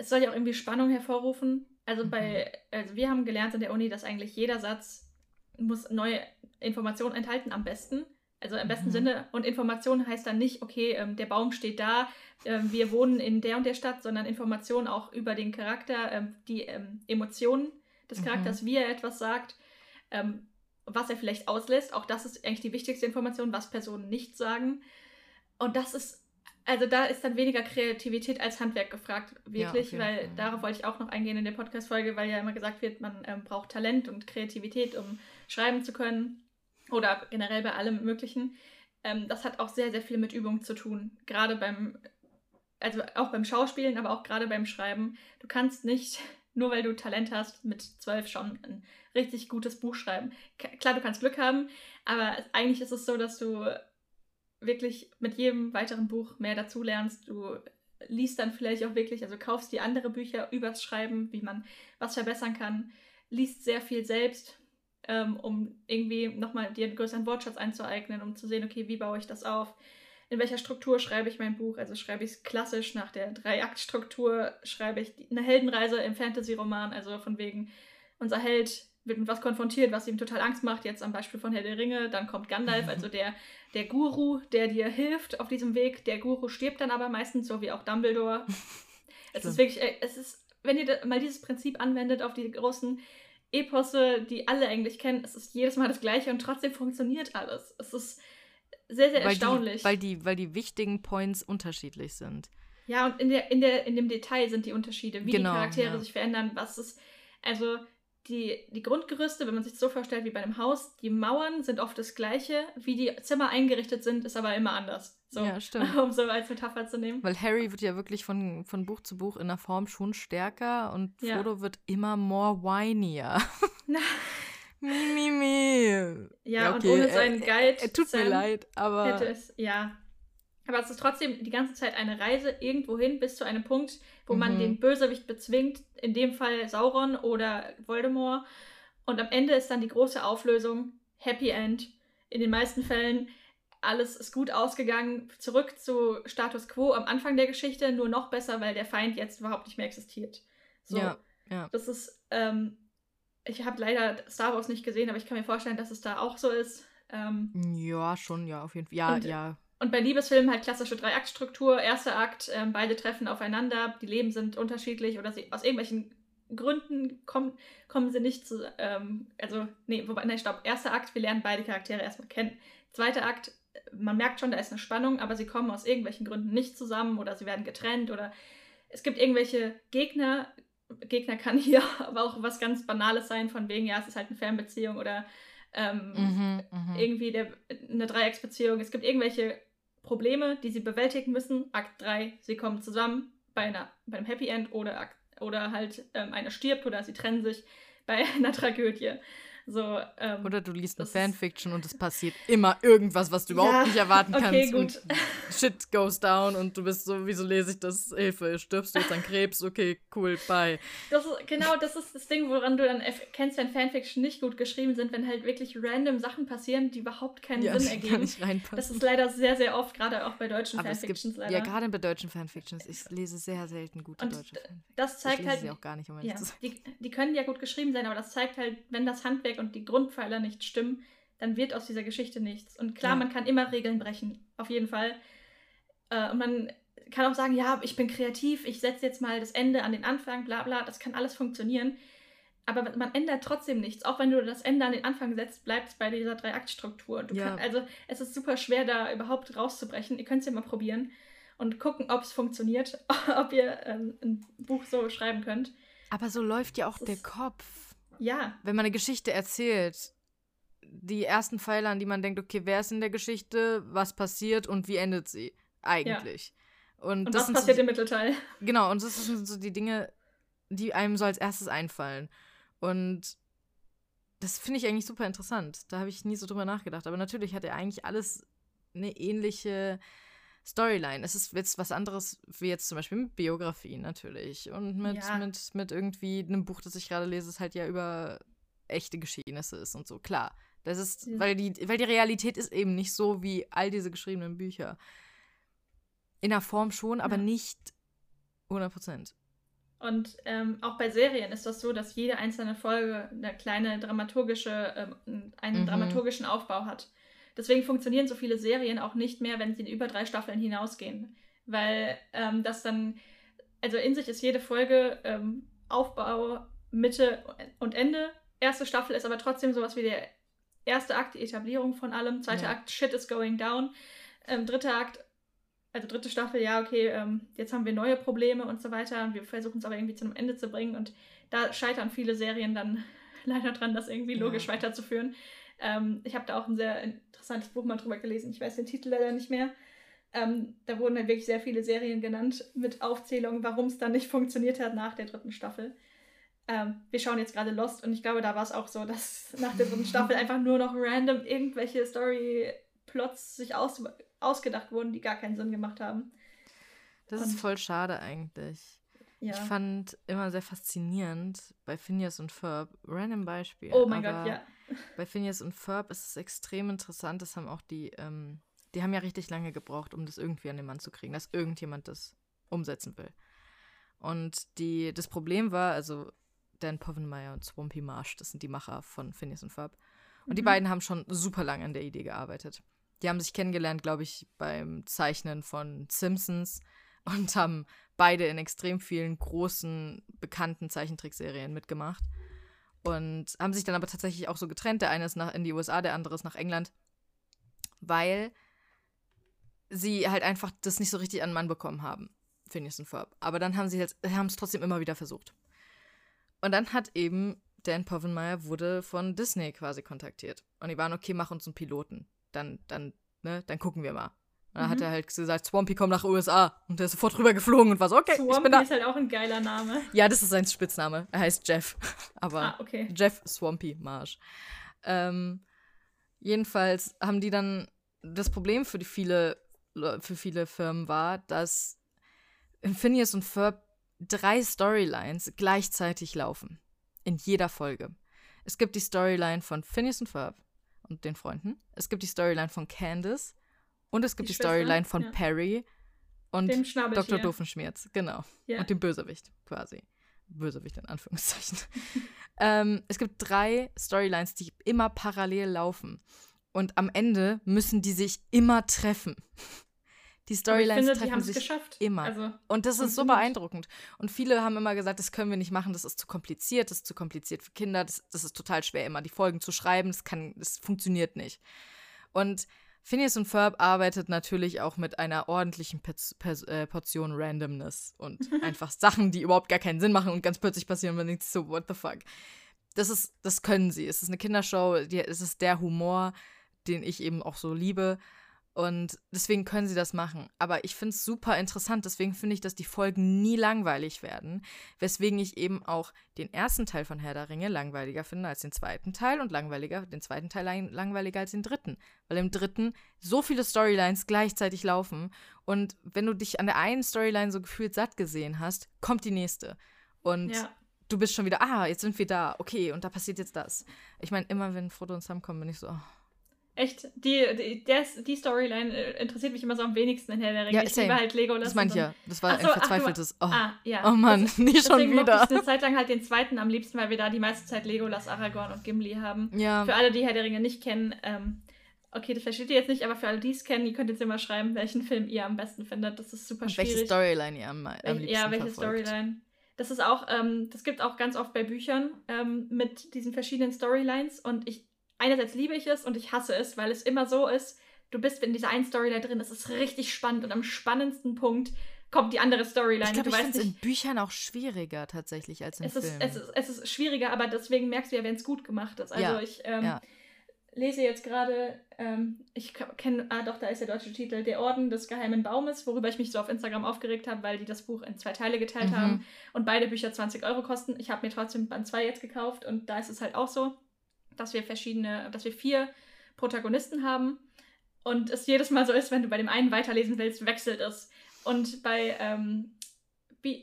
es soll ja auch irgendwie Spannung hervorrufen. Also bei, mhm. also wir haben gelernt in der Uni, dass eigentlich jeder Satz muss neue Informationen enthalten, am besten. Also im besten mhm. Sinne. Und Information heißt dann nicht, okay, ähm, der Baum steht da, ähm, wir wohnen in der und der Stadt, sondern Information auch über den Charakter, ähm, die ähm, Emotionen des mhm. Charakters, mhm. wie er etwas sagt, ähm, was er vielleicht auslässt. Auch das ist eigentlich die wichtigste Information, was Personen nicht sagen. Und das ist also da ist dann weniger Kreativität als Handwerk gefragt, wirklich, ja, weil Fall. darauf wollte ich auch noch eingehen in der Podcast-Folge, weil ja immer gesagt wird, man ähm, braucht Talent und Kreativität, um schreiben zu können oder generell bei allem Möglichen. Ähm, das hat auch sehr, sehr viel mit Übung zu tun, gerade beim, also auch beim Schauspielen, aber auch gerade beim Schreiben. Du kannst nicht, nur weil du Talent hast, mit zwölf schon ein richtig gutes Buch schreiben. K klar, du kannst Glück haben, aber eigentlich ist es so, dass du wirklich mit jedem weiteren Buch mehr dazu lernst. Du liest dann vielleicht auch wirklich, also kaufst die andere Bücher übers Schreiben, wie man was verbessern kann, liest sehr viel selbst, ähm, um irgendwie nochmal dir einen größeren Wortschatz einzueignen, um zu sehen, okay, wie baue ich das auf? In welcher Struktur schreibe ich mein Buch? Also schreibe ich es klassisch nach der Drei-Akt-Struktur, schreibe ich eine Heldenreise im Fantasy-Roman, also von wegen, unser Held wird mit was konfrontiert, was ihm total Angst macht. Jetzt am Beispiel von Herr der Ringe, dann kommt Gandalf, also der, der Guru, der dir hilft auf diesem Weg. Der Guru stirbt dann aber meistens, so wie auch Dumbledore. es ist wirklich, äh, es ist, wenn ihr mal dieses Prinzip anwendet auf die großen Eposse, die alle eigentlich kennen, es ist jedes Mal das Gleiche und trotzdem funktioniert alles. Es ist sehr, sehr weil erstaunlich. Die, weil, die, weil die wichtigen Points unterschiedlich sind. Ja, und in, der, in, der, in dem Detail sind die Unterschiede, wie genau, die Charaktere ja. sich verändern, was ist. Also, die, die Grundgerüste, wenn man sich das so vorstellt wie bei einem Haus, die Mauern sind oft das gleiche, wie die Zimmer eingerichtet sind, ist aber immer anders. So, ja, stimmt. Um so als Metapher zu nehmen. Weil Harry wird ja wirklich von, von Buch zu Buch in der Form schon stärker und Frodo ja. wird immer more whinier. mi, mi, mi. Ja, ja okay. und ohne seinen Guide. Er, er tut Sam mir leid, aber. Hätte es, ja, aber es ist trotzdem die ganze Zeit eine Reise irgendwo hin bis zu einem Punkt, wo mhm. man den Bösewicht bezwingt, in dem Fall Sauron oder Voldemort. Und am Ende ist dann die große Auflösung, Happy End. In den meisten Fällen alles ist gut ausgegangen, zurück zu Status quo am Anfang der Geschichte, nur noch besser, weil der Feind jetzt überhaupt nicht mehr existiert. So, ja, ja. Das ist, ähm, ich habe leider Star Wars nicht gesehen, aber ich kann mir vorstellen, dass es da auch so ist. Ähm, ja, schon, ja, auf jeden Fall. Ja, ja. Und bei Liebesfilmen halt klassische Drei-Akt-Struktur. Erster Akt, ähm, beide treffen aufeinander, die Leben sind unterschiedlich oder sie aus irgendwelchen Gründen kommen, kommen sie nicht zu. Ähm, also, nee, wobei, nein, stopp. Erster Akt, wir lernen beide Charaktere erstmal kennen. Zweiter Akt, man merkt schon, da ist eine Spannung, aber sie kommen aus irgendwelchen Gründen nicht zusammen oder sie werden getrennt oder es gibt irgendwelche Gegner. Gegner kann hier aber auch was ganz Banales sein, von wegen, ja, es ist halt eine Fernbeziehung oder ähm, mhm, mhm. irgendwie der, eine Dreiecksbeziehung. Es gibt irgendwelche Probleme, die sie bewältigen müssen. Akt 3, sie kommen zusammen bei, einer, bei einem Happy End oder, oder halt ähm, einer stirbt oder sie trennen sich bei einer Tragödie. So, ähm, Oder du liest eine Fanfiction und es passiert immer irgendwas, was du überhaupt ja, nicht erwarten okay, kannst. Gut. Shit goes down und du bist so, wieso lese ich das? Hilfe, stirbst du jetzt an Krebs? Okay, cool, bye. Das ist, genau, das ist das Ding, woran du dann kennst, wenn Fanfiction nicht gut geschrieben sind, wenn halt wirklich random Sachen passieren, die überhaupt keinen ja, Sinn ergeben. Nicht reinpassen. Das ist leider sehr, sehr oft, gerade auch bei deutschen Aber Fanfictions gibt, leider. Ja, gerade bei deutschen Fanfictions. Ich lese sehr selten gute und deutsche Fanfictions. Das zeigt ich halt. Sie auch gar nicht, um ja, die, die können ja gut geschrieben sein, aber das zeigt halt, wenn das Handwerk und die Grundpfeiler nicht stimmen, dann wird aus dieser Geschichte nichts. Und klar, ja. man kann immer Regeln brechen, auf jeden Fall. Äh, und man kann auch sagen, ja, ich bin kreativ, ich setze jetzt mal das Ende an den Anfang, bla bla, das kann alles funktionieren. Aber man ändert trotzdem nichts. Auch wenn du das Ende an den Anfang setzt, bleibt es bei dieser Drei-Akt-Struktur. Ja. also es ist super schwer, da überhaupt rauszubrechen. Ihr könnt es ja mal probieren und gucken, ob es funktioniert, ob ihr ähm, ein Buch so schreiben könnt. Aber so läuft ja auch das der Kopf. Ja. Wenn man eine Geschichte erzählt, die ersten Pfeiler, an die man denkt, okay, wer ist in der Geschichte, was passiert und wie endet sie eigentlich. Ja. Und, und was passiert so, im Mittelteil? Genau, und das sind so die Dinge, die einem so als erstes einfallen. Und das finde ich eigentlich super interessant. Da habe ich nie so drüber nachgedacht. Aber natürlich hat er eigentlich alles eine ähnliche Storyline. Es ist jetzt was anderes, wie jetzt zum Beispiel mit Biografie natürlich. Und mit, ja. mit, mit irgendwie einem Buch, das ich gerade lese, ist halt ja über echte Geschehnisse ist und so. Klar. Das ist, ja. weil, die, weil die Realität ist eben nicht so wie all diese geschriebenen Bücher. In der Form schon, aber ja. nicht 100 Prozent. Und ähm, auch bei Serien ist das so, dass jede einzelne Folge eine kleine dramaturgische, ähm, einen mhm. dramaturgischen Aufbau hat. Deswegen funktionieren so viele Serien auch nicht mehr, wenn sie über drei Staffeln hinausgehen. Weil ähm, das dann, also in sich ist jede Folge ähm, Aufbau, Mitte und Ende. Erste Staffel ist aber trotzdem sowas wie der erste Akt, die Etablierung von allem. Zweiter ja. Akt, Shit is going down. Ähm, dritter Akt, also dritte Staffel, ja, okay, ähm, jetzt haben wir neue Probleme und so weiter und wir versuchen es aber irgendwie zu einem Ende zu bringen und da scheitern viele Serien dann leider dran, das irgendwie logisch ja. weiterzuführen. Ähm, ich habe da auch ein sehr interessantes Buch mal drüber gelesen, ich weiß den Titel leider nicht mehr. Ähm, da wurden dann wirklich sehr viele Serien genannt mit Aufzählungen, warum es dann nicht funktioniert hat nach der dritten Staffel. Ähm, wir schauen jetzt gerade Lost und ich glaube, da war es auch so, dass nach der dritten Staffel einfach nur noch random irgendwelche Story-Plots sich aus ausgedacht wurden, die gar keinen Sinn gemacht haben. Das und ist voll schade eigentlich. Ja. Ich fand immer sehr faszinierend bei Phineas und Ferb, random Beispiel. Oh mein Gott, ja. Bei Phineas und Ferb ist es extrem interessant, das haben auch die, ähm, die haben ja richtig lange gebraucht, um das irgendwie an den Mann zu kriegen, dass irgendjemand das umsetzen will. Und die, das Problem war, also Dan Povenmire und Swampy Marsh, das sind die Macher von Phineas und Ferb. Und mhm. die beiden haben schon super lange an der Idee gearbeitet. Die haben sich kennengelernt, glaube ich, beim Zeichnen von Simpsons und haben beide in extrem vielen großen, bekannten Zeichentrickserien mitgemacht. Und haben sich dann aber tatsächlich auch so getrennt. Der eine ist nach, in die USA, der andere ist nach England. Weil sie halt einfach das nicht so richtig an Mann bekommen haben. Phineas und Ferb. Aber dann haben sie halt, es trotzdem immer wieder versucht. Und dann hat eben Dan Povenmire wurde von Disney quasi kontaktiert. Und die waren, okay, mach uns einen Piloten dann, dann, ne, dann gucken wir mal. Dann mhm. hat er halt gesagt, Swampy kommt nach USA. Und der ist sofort rüber geflogen und war so, okay, Swampy ich bin da. ist halt auch ein geiler Name. Ja, das ist sein Spitzname. Er heißt Jeff. Aber ah, okay. Jeff Swampy Marsh. Ähm, jedenfalls haben die dann das Problem für die viele, für viele Firmen war, dass Phineas und Ferb drei Storylines gleichzeitig laufen. In jeder Folge. Es gibt die Storyline von Phineas und Ferb, und den Freunden. Es gibt die Storyline von Candace und es gibt die, die Storyline von ja. Perry und Dr. Doofenschmerz, genau. Ja. Und dem Bösewicht quasi. Bösewicht in Anführungszeichen. ähm, es gibt drei Storylines, die immer parallel laufen. Und am Ende müssen die sich immer treffen. Die Storylines finde, treffen sich geschafft. immer. Also, und das ist so beeindruckend. Und viele haben immer gesagt, das können wir nicht machen, das ist zu kompliziert, das ist zu kompliziert für Kinder, das, das ist total schwer, immer die Folgen zu schreiben, das, kann, das funktioniert nicht. Und Phineas und Ferb arbeitet natürlich auch mit einer ordentlichen Pers Pers äh, Portion Randomness und einfach Sachen, die überhaupt gar keinen Sinn machen und ganz plötzlich passieren und man denkt so, what the fuck. Das ist, das können sie. Es ist eine Kindershow, die, es ist der Humor, den ich eben auch so liebe. Und deswegen können sie das machen. Aber ich finde es super interessant. Deswegen finde ich, dass die Folgen nie langweilig werden. Weswegen ich eben auch den ersten Teil von Herr der Ringe langweiliger finde als den zweiten Teil und langweiliger, den zweiten Teil langweiliger als den dritten. Weil im dritten so viele Storylines gleichzeitig laufen. Und wenn du dich an der einen Storyline so gefühlt satt gesehen hast, kommt die nächste. Und ja. du bist schon wieder, ah, jetzt sind wir da. Okay, und da passiert jetzt das. Ich meine, immer wenn Frodo und Sam kommen, bin ich so, oh, Echt, die, die, die Storyline äh, interessiert mich immer so am wenigsten in Herr der Ringe. Ja, ich liebe halt Legolas. Das meine ich ja. Das war so, ein verzweifeltes. Ach, oh. Ah, ja. oh Mann, das, nicht schon wieder. Deswegen ich eine Zeit lang halt den zweiten am liebsten, weil wir da die meiste Zeit Legolas, Aragorn und Gimli haben. Ja. Für alle, die Herr der Ringe nicht kennen, ähm, okay, das versteht ihr jetzt nicht, aber für alle, die es kennen, ihr könnt jetzt immer schreiben, welchen Film ihr am besten findet. Das ist super und schwierig. Welche Storyline ihr am, am liebsten Ja, welche verfolgt. Storyline. Das ist auch, ähm, das gibt auch ganz oft bei Büchern ähm, mit diesen verschiedenen Storylines und ich einerseits liebe ich es und ich hasse es, weil es immer so ist, du bist in dieser einen Storyline drin, es ist richtig spannend und am spannendsten Punkt kommt die andere Storyline. Ich glaube, ich finde es in Büchern auch schwieriger tatsächlich als in es Filmen. Ist, es, ist, es ist schwieriger, aber deswegen merkst du ja, wenn es gut gemacht ist. Also ja, ich ähm, ja. lese jetzt gerade, ähm, ich kenne, ah doch, da ist der deutsche Titel, Der Orden des Geheimen Baumes, worüber ich mich so auf Instagram aufgeregt habe, weil die das Buch in zwei Teile geteilt mhm. haben und beide Bücher 20 Euro kosten. Ich habe mir trotzdem Band 2 jetzt gekauft und da ist es halt auch so dass wir verschiedene, dass wir vier Protagonisten haben und es jedes Mal so ist, wenn du bei dem einen weiterlesen willst, wechselt es. Und bei ähm,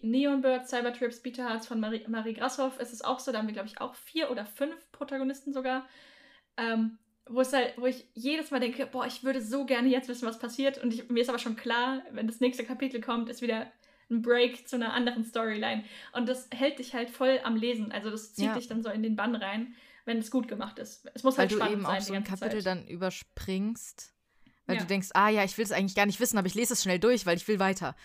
Neon Bird, Cybertrips, Beta Hearts von Marie, Marie Grashoff ist es auch so, da haben wir, glaube ich, auch vier oder fünf Protagonisten sogar. Ähm, wo, es halt, wo ich jedes Mal denke, boah, ich würde so gerne jetzt wissen, was passiert. Und ich, mir ist aber schon klar, wenn das nächste Kapitel kommt, ist wieder ein Break zu einer anderen Storyline. Und das hält dich halt voll am Lesen. Also das zieht ja. dich dann so in den Bann rein wenn es gut gemacht ist. Es muss weil halt spannend sein. Weil du eben auch so ein Kapitel Zeit. dann überspringst, weil ja. du denkst, ah ja, ich will es eigentlich gar nicht wissen, aber ich lese es schnell durch, weil ich will weiter.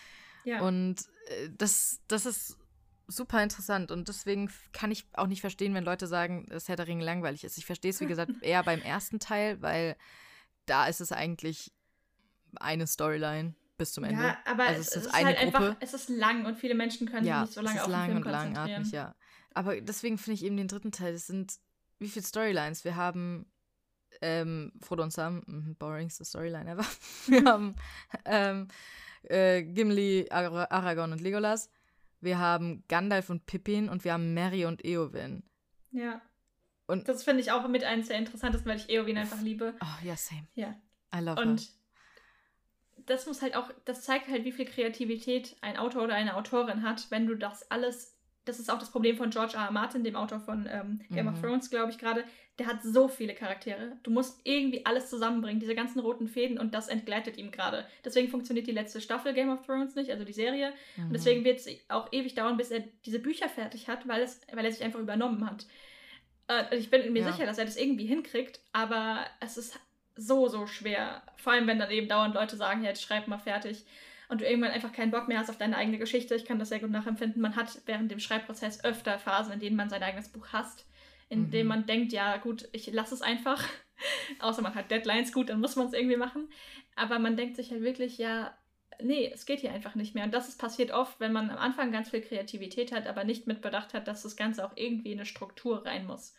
Ja. Und äh, das, das ist super interessant und deswegen kann ich auch nicht verstehen, wenn Leute sagen, dass Herr der Ringe langweilig ist. Ich verstehe es, wie gesagt, eher beim ersten Teil, weil da ist es eigentlich eine Storyline bis zum Ende. Ja, aber also es, es ist, ist halt Gruppe. einfach, es ist lang und viele Menschen können ja, sich nicht so lange es ist auf lang den Film und langatmig, ja. Aber deswegen finde ich eben den dritten Teil, das sind wie viele Storylines? Wir haben ähm, Frodo und Sam, mh, boringste Storyline ever. Wir haben ähm, äh, Gimli, Ar Aragorn und Legolas. Wir haben Gandalf und Pippin und wir haben Mary und Eowyn. Ja. Und das finde ich auch mit eines der interessantesten, weil ich Eowyn einfach liebe. Oh, ja, same. Ja. I love und her. das muss halt auch, das zeigt halt, wie viel Kreativität ein Autor oder eine Autorin hat, wenn du das alles das ist auch das Problem von George R. R. Martin, dem Autor von ähm, Game mhm. of Thrones, glaube ich gerade. Der hat so viele Charaktere. Du musst irgendwie alles zusammenbringen, diese ganzen roten Fäden, und das entgleitet ihm gerade. Deswegen funktioniert die letzte Staffel Game of Thrones nicht, also die Serie. Mhm. Und deswegen wird es auch ewig dauern, bis er diese Bücher fertig hat, weil, es, weil er sich einfach übernommen hat. Äh, ich bin mir ja. sicher, dass er das irgendwie hinkriegt, aber es ist so, so schwer. Vor allem, wenn dann eben dauernd Leute sagen, ja, jetzt schreib mal fertig und du irgendwann einfach keinen Bock mehr hast auf deine eigene Geschichte. Ich kann das sehr gut nachempfinden. Man hat während dem Schreibprozess öfter Phasen, in denen man sein eigenes Buch hasst, in mhm. denen man denkt, ja gut, ich lasse es einfach. Außer man hat Deadlines, gut, dann muss man es irgendwie machen. Aber man denkt sich halt wirklich, ja, nee, es geht hier einfach nicht mehr. Und das ist passiert oft, wenn man am Anfang ganz viel Kreativität hat, aber nicht mit Bedacht hat, dass das Ganze auch irgendwie in eine Struktur rein muss.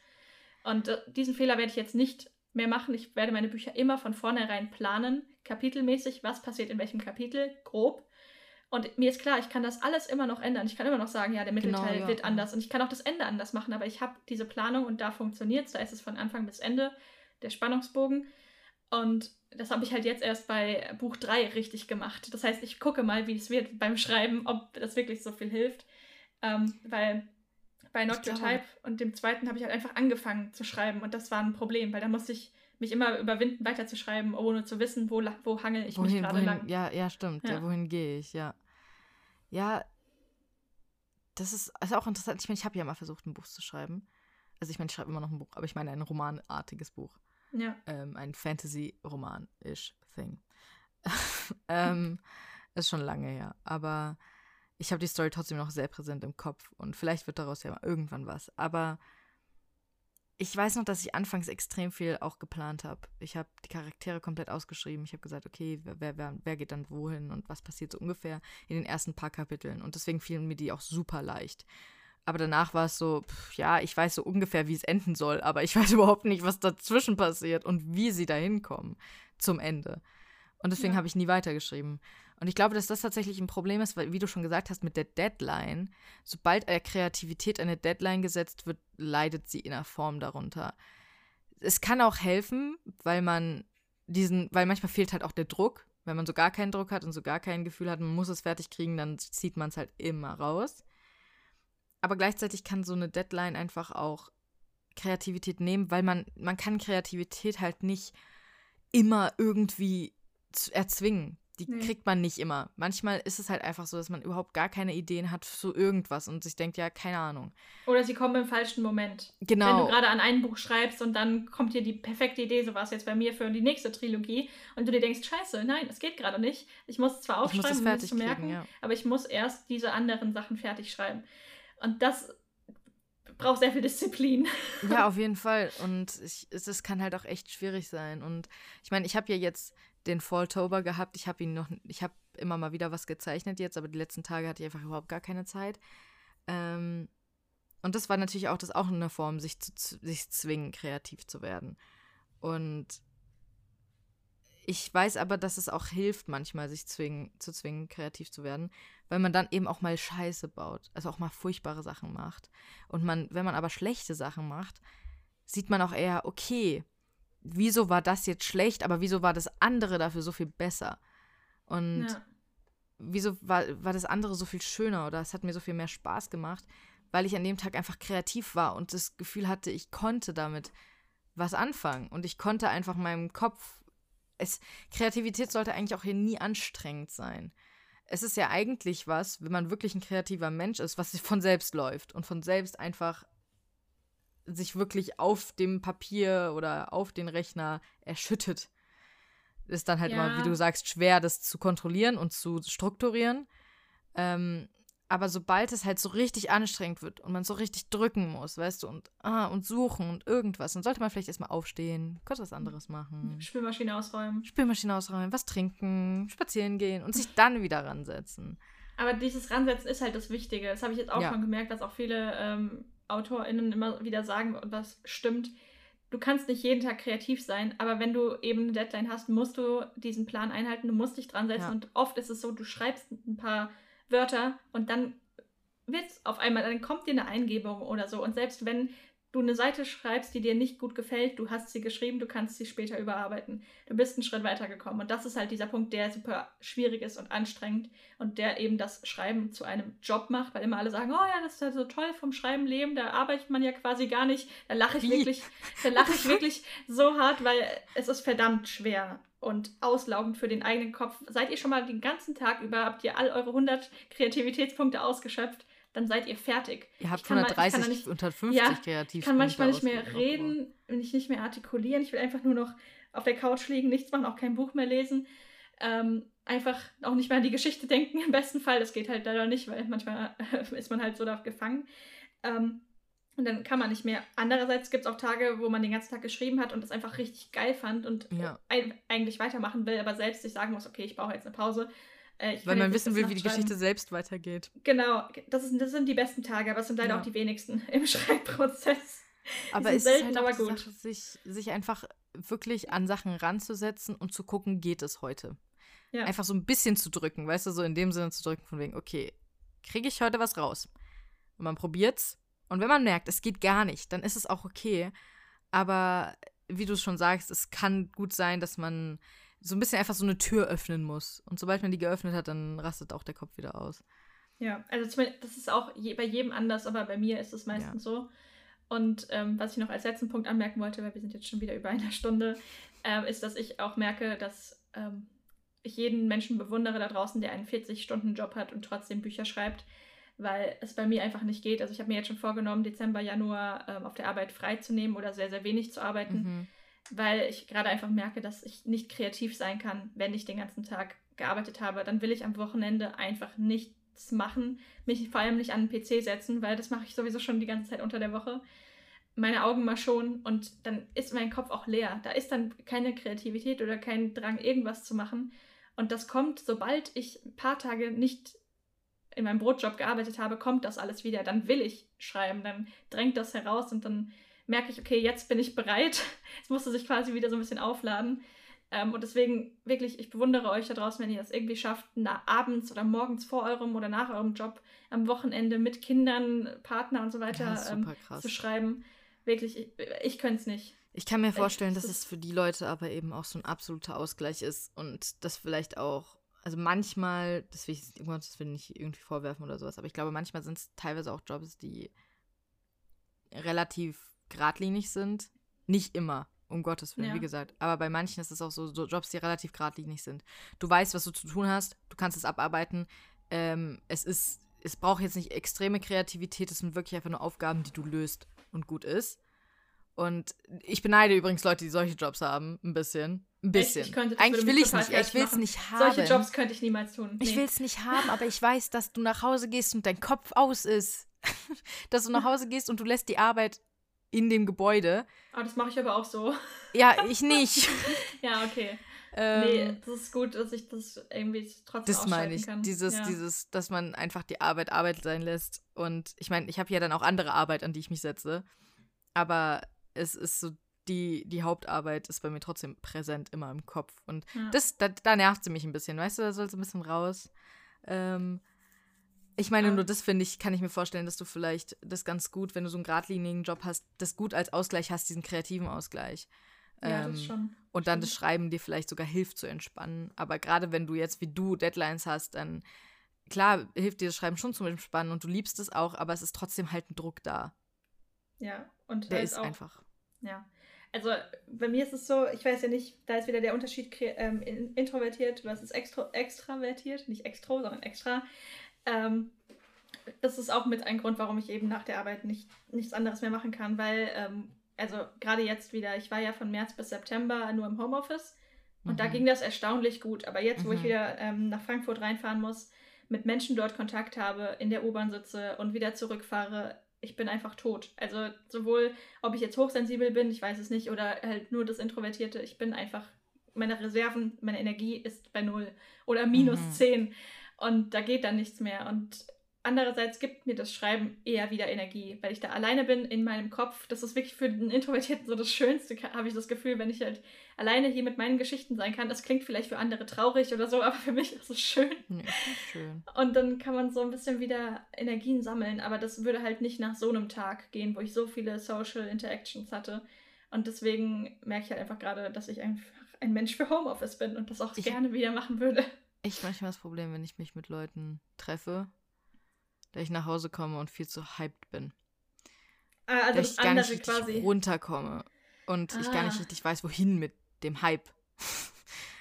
Und äh, diesen Fehler werde ich jetzt nicht mehr machen. Ich werde meine Bücher immer von vornherein planen, kapitelmäßig, was passiert in welchem Kapitel, grob. Und mir ist klar, ich kann das alles immer noch ändern. Ich kann immer noch sagen, ja, der Mittelteil genau, ja, wird ja. anders. Und ich kann auch das Ende anders machen, aber ich habe diese Planung und da funktioniert es. Da ist es von Anfang bis Ende, der Spannungsbogen. Und das habe ich halt jetzt erst bei Buch 3 richtig gemacht. Das heißt, ich gucke mal, wie es wird beim Schreiben, ob das wirklich so viel hilft. Ähm, weil bei Not Your Type und dem zweiten habe ich halt einfach angefangen zu schreiben und das war ein Problem, weil da musste ich mich immer überwinden, weiterzuschreiben, ohne zu wissen, wo, wo hangel ich wohin, mich gerade lang. Ja, ja, stimmt. Ja. Ja, wohin gehe ich, ja. Ja, das ist, ist auch interessant. Ich meine, ich habe ja mal versucht, ein Buch zu schreiben. Also ich meine, ich schreibe immer noch ein Buch, aber ich meine ein romanartiges Buch. Ja. Ähm, ein Fantasy-Roman-ish Thing. ähm, ist schon lange her, aber ich habe die Story trotzdem noch sehr präsent im Kopf und vielleicht wird daraus ja irgendwann was. Aber ich weiß noch, dass ich anfangs extrem viel auch geplant habe. Ich habe die Charaktere komplett ausgeschrieben. Ich habe gesagt, okay, wer, wer, wer geht dann wohin und was passiert so ungefähr in den ersten paar Kapiteln. Und deswegen fielen mir die auch super leicht. Aber danach war es so, pff, ja, ich weiß so ungefähr, wie es enden soll, aber ich weiß überhaupt nicht, was dazwischen passiert und wie sie da hinkommen zum Ende. Und deswegen ja. habe ich nie weitergeschrieben. Und ich glaube, dass das tatsächlich ein Problem ist, weil, wie du schon gesagt hast, mit der Deadline, sobald Kreativität eine Deadline gesetzt wird, leidet sie in der Form darunter. Es kann auch helfen, weil man diesen, weil manchmal fehlt halt auch der Druck. Wenn man so gar keinen Druck hat und so gar kein Gefühl hat, man muss es fertig kriegen, dann zieht man es halt immer raus. Aber gleichzeitig kann so eine Deadline einfach auch Kreativität nehmen, weil man, man kann Kreativität halt nicht immer irgendwie erzwingen. Die nee. kriegt man nicht immer. Manchmal ist es halt einfach so, dass man überhaupt gar keine Ideen hat für irgendwas und sich denkt, ja, keine Ahnung. Oder sie kommen im falschen Moment. Genau. Wenn du gerade an ein Buch schreibst und dann kommt dir die perfekte Idee, so war es jetzt bei mir für die nächste Trilogie, und du dir denkst, scheiße, nein, es geht gerade nicht. Ich muss es zwar aufschreiben, um es zu merken, kriegen, ja. aber ich muss erst diese anderen Sachen fertig schreiben. Und das braucht sehr viel Disziplin. Ja, auf jeden Fall. Und es kann halt auch echt schwierig sein. Und ich meine, ich habe ja jetzt den Falltober gehabt. Ich habe ihn noch, ich habe immer mal wieder was gezeichnet jetzt, aber die letzten Tage hatte ich einfach überhaupt gar keine Zeit. Ähm, und das war natürlich auch das auch eine Form, sich zu sich zwingen, kreativ zu werden. Und ich weiß aber, dass es auch hilft, manchmal sich zwingen, zu zwingen, kreativ zu werden, weil man dann eben auch mal Scheiße baut, also auch mal furchtbare Sachen macht. Und man, wenn man aber schlechte Sachen macht, sieht man auch eher, okay, wieso war das jetzt schlecht, aber wieso war das andere dafür so viel besser? Und ja. wieso war, war das andere so viel schöner oder es hat mir so viel mehr Spaß gemacht, weil ich an dem Tag einfach kreativ war und das Gefühl hatte, ich konnte damit was anfangen und ich konnte einfach meinem Kopf es Kreativität sollte eigentlich auch hier nie anstrengend sein. Es ist ja eigentlich was, wenn man wirklich ein kreativer Mensch ist, was von selbst läuft und von selbst einfach sich wirklich auf dem Papier oder auf den Rechner erschüttet. Ist dann halt ja. immer, wie du sagst, schwer, das zu kontrollieren und zu strukturieren. Ähm, aber sobald es halt so richtig anstrengend wird und man so richtig drücken muss, weißt du, und, ah, und suchen und irgendwas, dann sollte man vielleicht erstmal aufstehen, kurz was anderes machen. Spülmaschine ausräumen. Spülmaschine ausräumen, was trinken, spazieren gehen und sich dann wieder ransetzen. Aber dieses Ransetzen ist halt das Wichtige. Das habe ich jetzt auch ja. schon gemerkt, dass auch viele ähm, AutorInnen immer wieder sagen, was stimmt. Du kannst nicht jeden Tag kreativ sein, aber wenn du eben eine Deadline hast, musst du diesen Plan einhalten, du musst dich dran setzen. Ja. Und oft ist es so, du schreibst ein paar Wörter und dann wird auf einmal, dann kommt dir eine Eingebung oder so. Und selbst wenn du eine Seite schreibst, die dir nicht gut gefällt, du hast sie geschrieben, du kannst sie später überarbeiten. Du bist einen Schritt weitergekommen. Und das ist halt dieser Punkt, der super schwierig ist und anstrengend und der eben das Schreiben zu einem Job macht, weil immer alle sagen, oh ja, das ist ja so toll vom Schreiben leben, da arbeitet man ja quasi gar nicht. Da lache ich Wie? wirklich, da lache ich wirklich so hart, weil es ist verdammt schwer und auslaugend für den eigenen Kopf. Seid ihr schon mal den ganzen Tag über, habt ihr all eure 100 Kreativitätspunkte ausgeschöpft? Dann seid ihr fertig. Ihr habt 130, mal, nicht, 150 ja, kreativ. Ich kann manchmal nicht mehr reden, ich nicht mehr artikulieren. Ich will einfach nur noch auf der Couch liegen, nichts machen, auch kein Buch mehr lesen. Ähm, einfach auch nicht mehr an die Geschichte denken, im besten Fall. Das geht halt leider nicht, weil manchmal ist man halt so da gefangen. Ähm, und dann kann man nicht mehr. Andererseits gibt es auch Tage, wo man den ganzen Tag geschrieben hat und das einfach richtig geil fand und ja. eigentlich weitermachen will, aber selbst sich sagen muss, okay, ich brauche jetzt eine Pause. Äh, Weil man wissen will, wie die Geschichte selbst weitergeht. Genau, das, ist, das sind die besten Tage, aber es sind leider ja. auch die wenigsten im Schreibprozess. Aber es selten, ist halt aber gut. Sache, sich, sich einfach wirklich an Sachen ranzusetzen und zu gucken, geht es heute. Ja. Einfach so ein bisschen zu drücken, weißt du, so in dem Sinne zu drücken, von wegen, okay, kriege ich heute was raus? Und man probiert's. Und wenn man merkt, es geht gar nicht, dann ist es auch okay. Aber wie du es schon sagst, es kann gut sein, dass man so ein bisschen einfach so eine Tür öffnen muss. Und sobald man die geöffnet hat, dann rastet auch der Kopf wieder aus. Ja, also das ist auch je, bei jedem anders, aber bei mir ist es meistens ja. so. Und ähm, was ich noch als letzten Punkt anmerken wollte, weil wir sind jetzt schon wieder über eine Stunde, äh, ist, dass ich auch merke, dass ähm, ich jeden Menschen bewundere da draußen, der einen 40-Stunden-Job hat und trotzdem Bücher schreibt, weil es bei mir einfach nicht geht. Also ich habe mir jetzt schon vorgenommen, Dezember, Januar ähm, auf der Arbeit freizunehmen oder sehr, sehr wenig zu arbeiten. Mhm weil ich gerade einfach merke, dass ich nicht kreativ sein kann, wenn ich den ganzen Tag gearbeitet habe. Dann will ich am Wochenende einfach nichts machen, mich vor allem nicht an den PC setzen, weil das mache ich sowieso schon die ganze Zeit unter der Woche. Meine Augen mal schon und dann ist mein Kopf auch leer. Da ist dann keine Kreativität oder kein Drang, irgendwas zu machen. Und das kommt, sobald ich ein paar Tage nicht in meinem Brotjob gearbeitet habe, kommt das alles wieder. Dann will ich schreiben, dann drängt das heraus und dann merke ich, okay, jetzt bin ich bereit. Es musste sich quasi wieder so ein bisschen aufladen. Ähm, und deswegen wirklich, ich bewundere euch da draußen, wenn ihr das irgendwie schafft, na, abends oder morgens vor eurem oder nach eurem Job am Wochenende mit Kindern, Partner und so weiter ähm, zu schreiben. Wirklich, ich, ich könnte es nicht. Ich kann mir vorstellen, das dass es für die Leute aber eben auch so ein absoluter Ausgleich ist und das vielleicht auch, also manchmal, das will ich, nicht irgendwie vorwerfen oder sowas, aber ich glaube, manchmal sind es teilweise auch Jobs, die relativ geradlinig sind. Nicht immer, um Gottes Willen, Ja. wie gesagt. Aber bei manchen ist es auch so, so Jobs, die relativ geradlinig sind. Du weißt, was du zu tun hast, du kannst es abarbeiten. Ähm, es ist, es braucht jetzt nicht extreme Kreativität, es sind wirklich einfach nur Aufgaben, die du löst und gut ist. Und ich beneide übrigens Leute, die solche Jobs haben, ein bisschen. Ein bisschen. Ich das Eigentlich will ich es nicht. Ich will es nicht haben. Solche Jobs könnte ich niemals tun. Ich Nee. will es nicht haben, aber ich weiß, dass du nach Hause gehst und dein Kopf aus ist. dass du nach Hause gehst und du lässt die Arbeit in dem Gebäude. Aber das mache ich aber auch so. Ja, ich nicht. ja, okay. ähm, nee, das ist gut, dass ich das irgendwie trotzdem Das meine ich. kann. Dieses, ja. dieses, dass man einfach die Arbeit Arbeit sein lässt. Und ich meine, ich habe ja dann auch andere Arbeit, an die ich mich setze. Aber es ist so, die, die Hauptarbeit ist bei mir trotzdem präsent immer im Kopf. Und Ja. das, da, da nervt sie mich ein bisschen. Weißt du, da soll es ein bisschen raus. Ähm, ich meine, nur das finde ich, kann ich mir vorstellen, dass du vielleicht das ganz gut, wenn du so einen geradlinigen Job hast, das gut als Ausgleich hast, diesen kreativen Ausgleich. ja, das Ähm, schon. und dann das. Schreiben dir vielleicht sogar hilft zu entspannen. Aber gerade wenn du jetzt wie du Deadlines hast, dann klar hilft dir das Schreiben schon zum Entspannen und du liebst es auch, aber es ist trotzdem halt ein Druck da. Ja, und Der halt ist auch, einfach. Ja. Also bei mir ist es so, ich weiß ja nicht, da ist wieder der Unterschied ähm, in- introvertiert versus extro extravertiert, nicht extro, sondern extra. Ähm, das ist auch mit ein Grund, warum ich eben nach der Arbeit nicht, nichts anderes mehr machen kann, weil, ähm, also gerade jetzt wieder, ich war ja von März bis September nur im Homeoffice und da Mhm. ging das erstaunlich gut. Aber jetzt, wo ich Mhm. wieder ähm, nach Frankfurt reinfahren muss, mit Menschen dort Kontakt habe, in der U-Bahn sitze und wieder zurückfahre, ich bin einfach tot. Also sowohl, ob ich jetzt hochsensibel bin, ich weiß es nicht, oder halt nur das Introvertierte, ich bin einfach, meine Reserven, meine Energie ist bei null oder minus Mhm. 10 und da geht dann nichts mehr. Und andererseits gibt mir das Schreiben eher wieder Energie, weil ich da alleine bin in meinem Kopf. Das ist wirklich für den Introvertierten so das Schönste, habe ich das Gefühl, wenn ich halt alleine hier mit meinen Geschichten sein kann. Das klingt vielleicht für andere traurig oder so, aber für mich ist es schön. Nee, ist schön. Und dann kann man so ein bisschen wieder Energien sammeln, aber das würde halt nicht nach so einem Tag gehen, wo ich so viele Social Interactions hatte. Und deswegen merke ich halt einfach gerade, dass ich einfach ein Mensch für Homeoffice bin und das auch Ich- gerne wieder machen würde. Ich habe manchmal das Problem, wenn ich mich mit Leuten treffe, dass ich nach Hause komme und viel zu hyped bin. Ah, also dass das ich gar nicht richtig quasi. runterkomme und ich gar nicht Ah. richtig weiß, wohin mit dem Hype.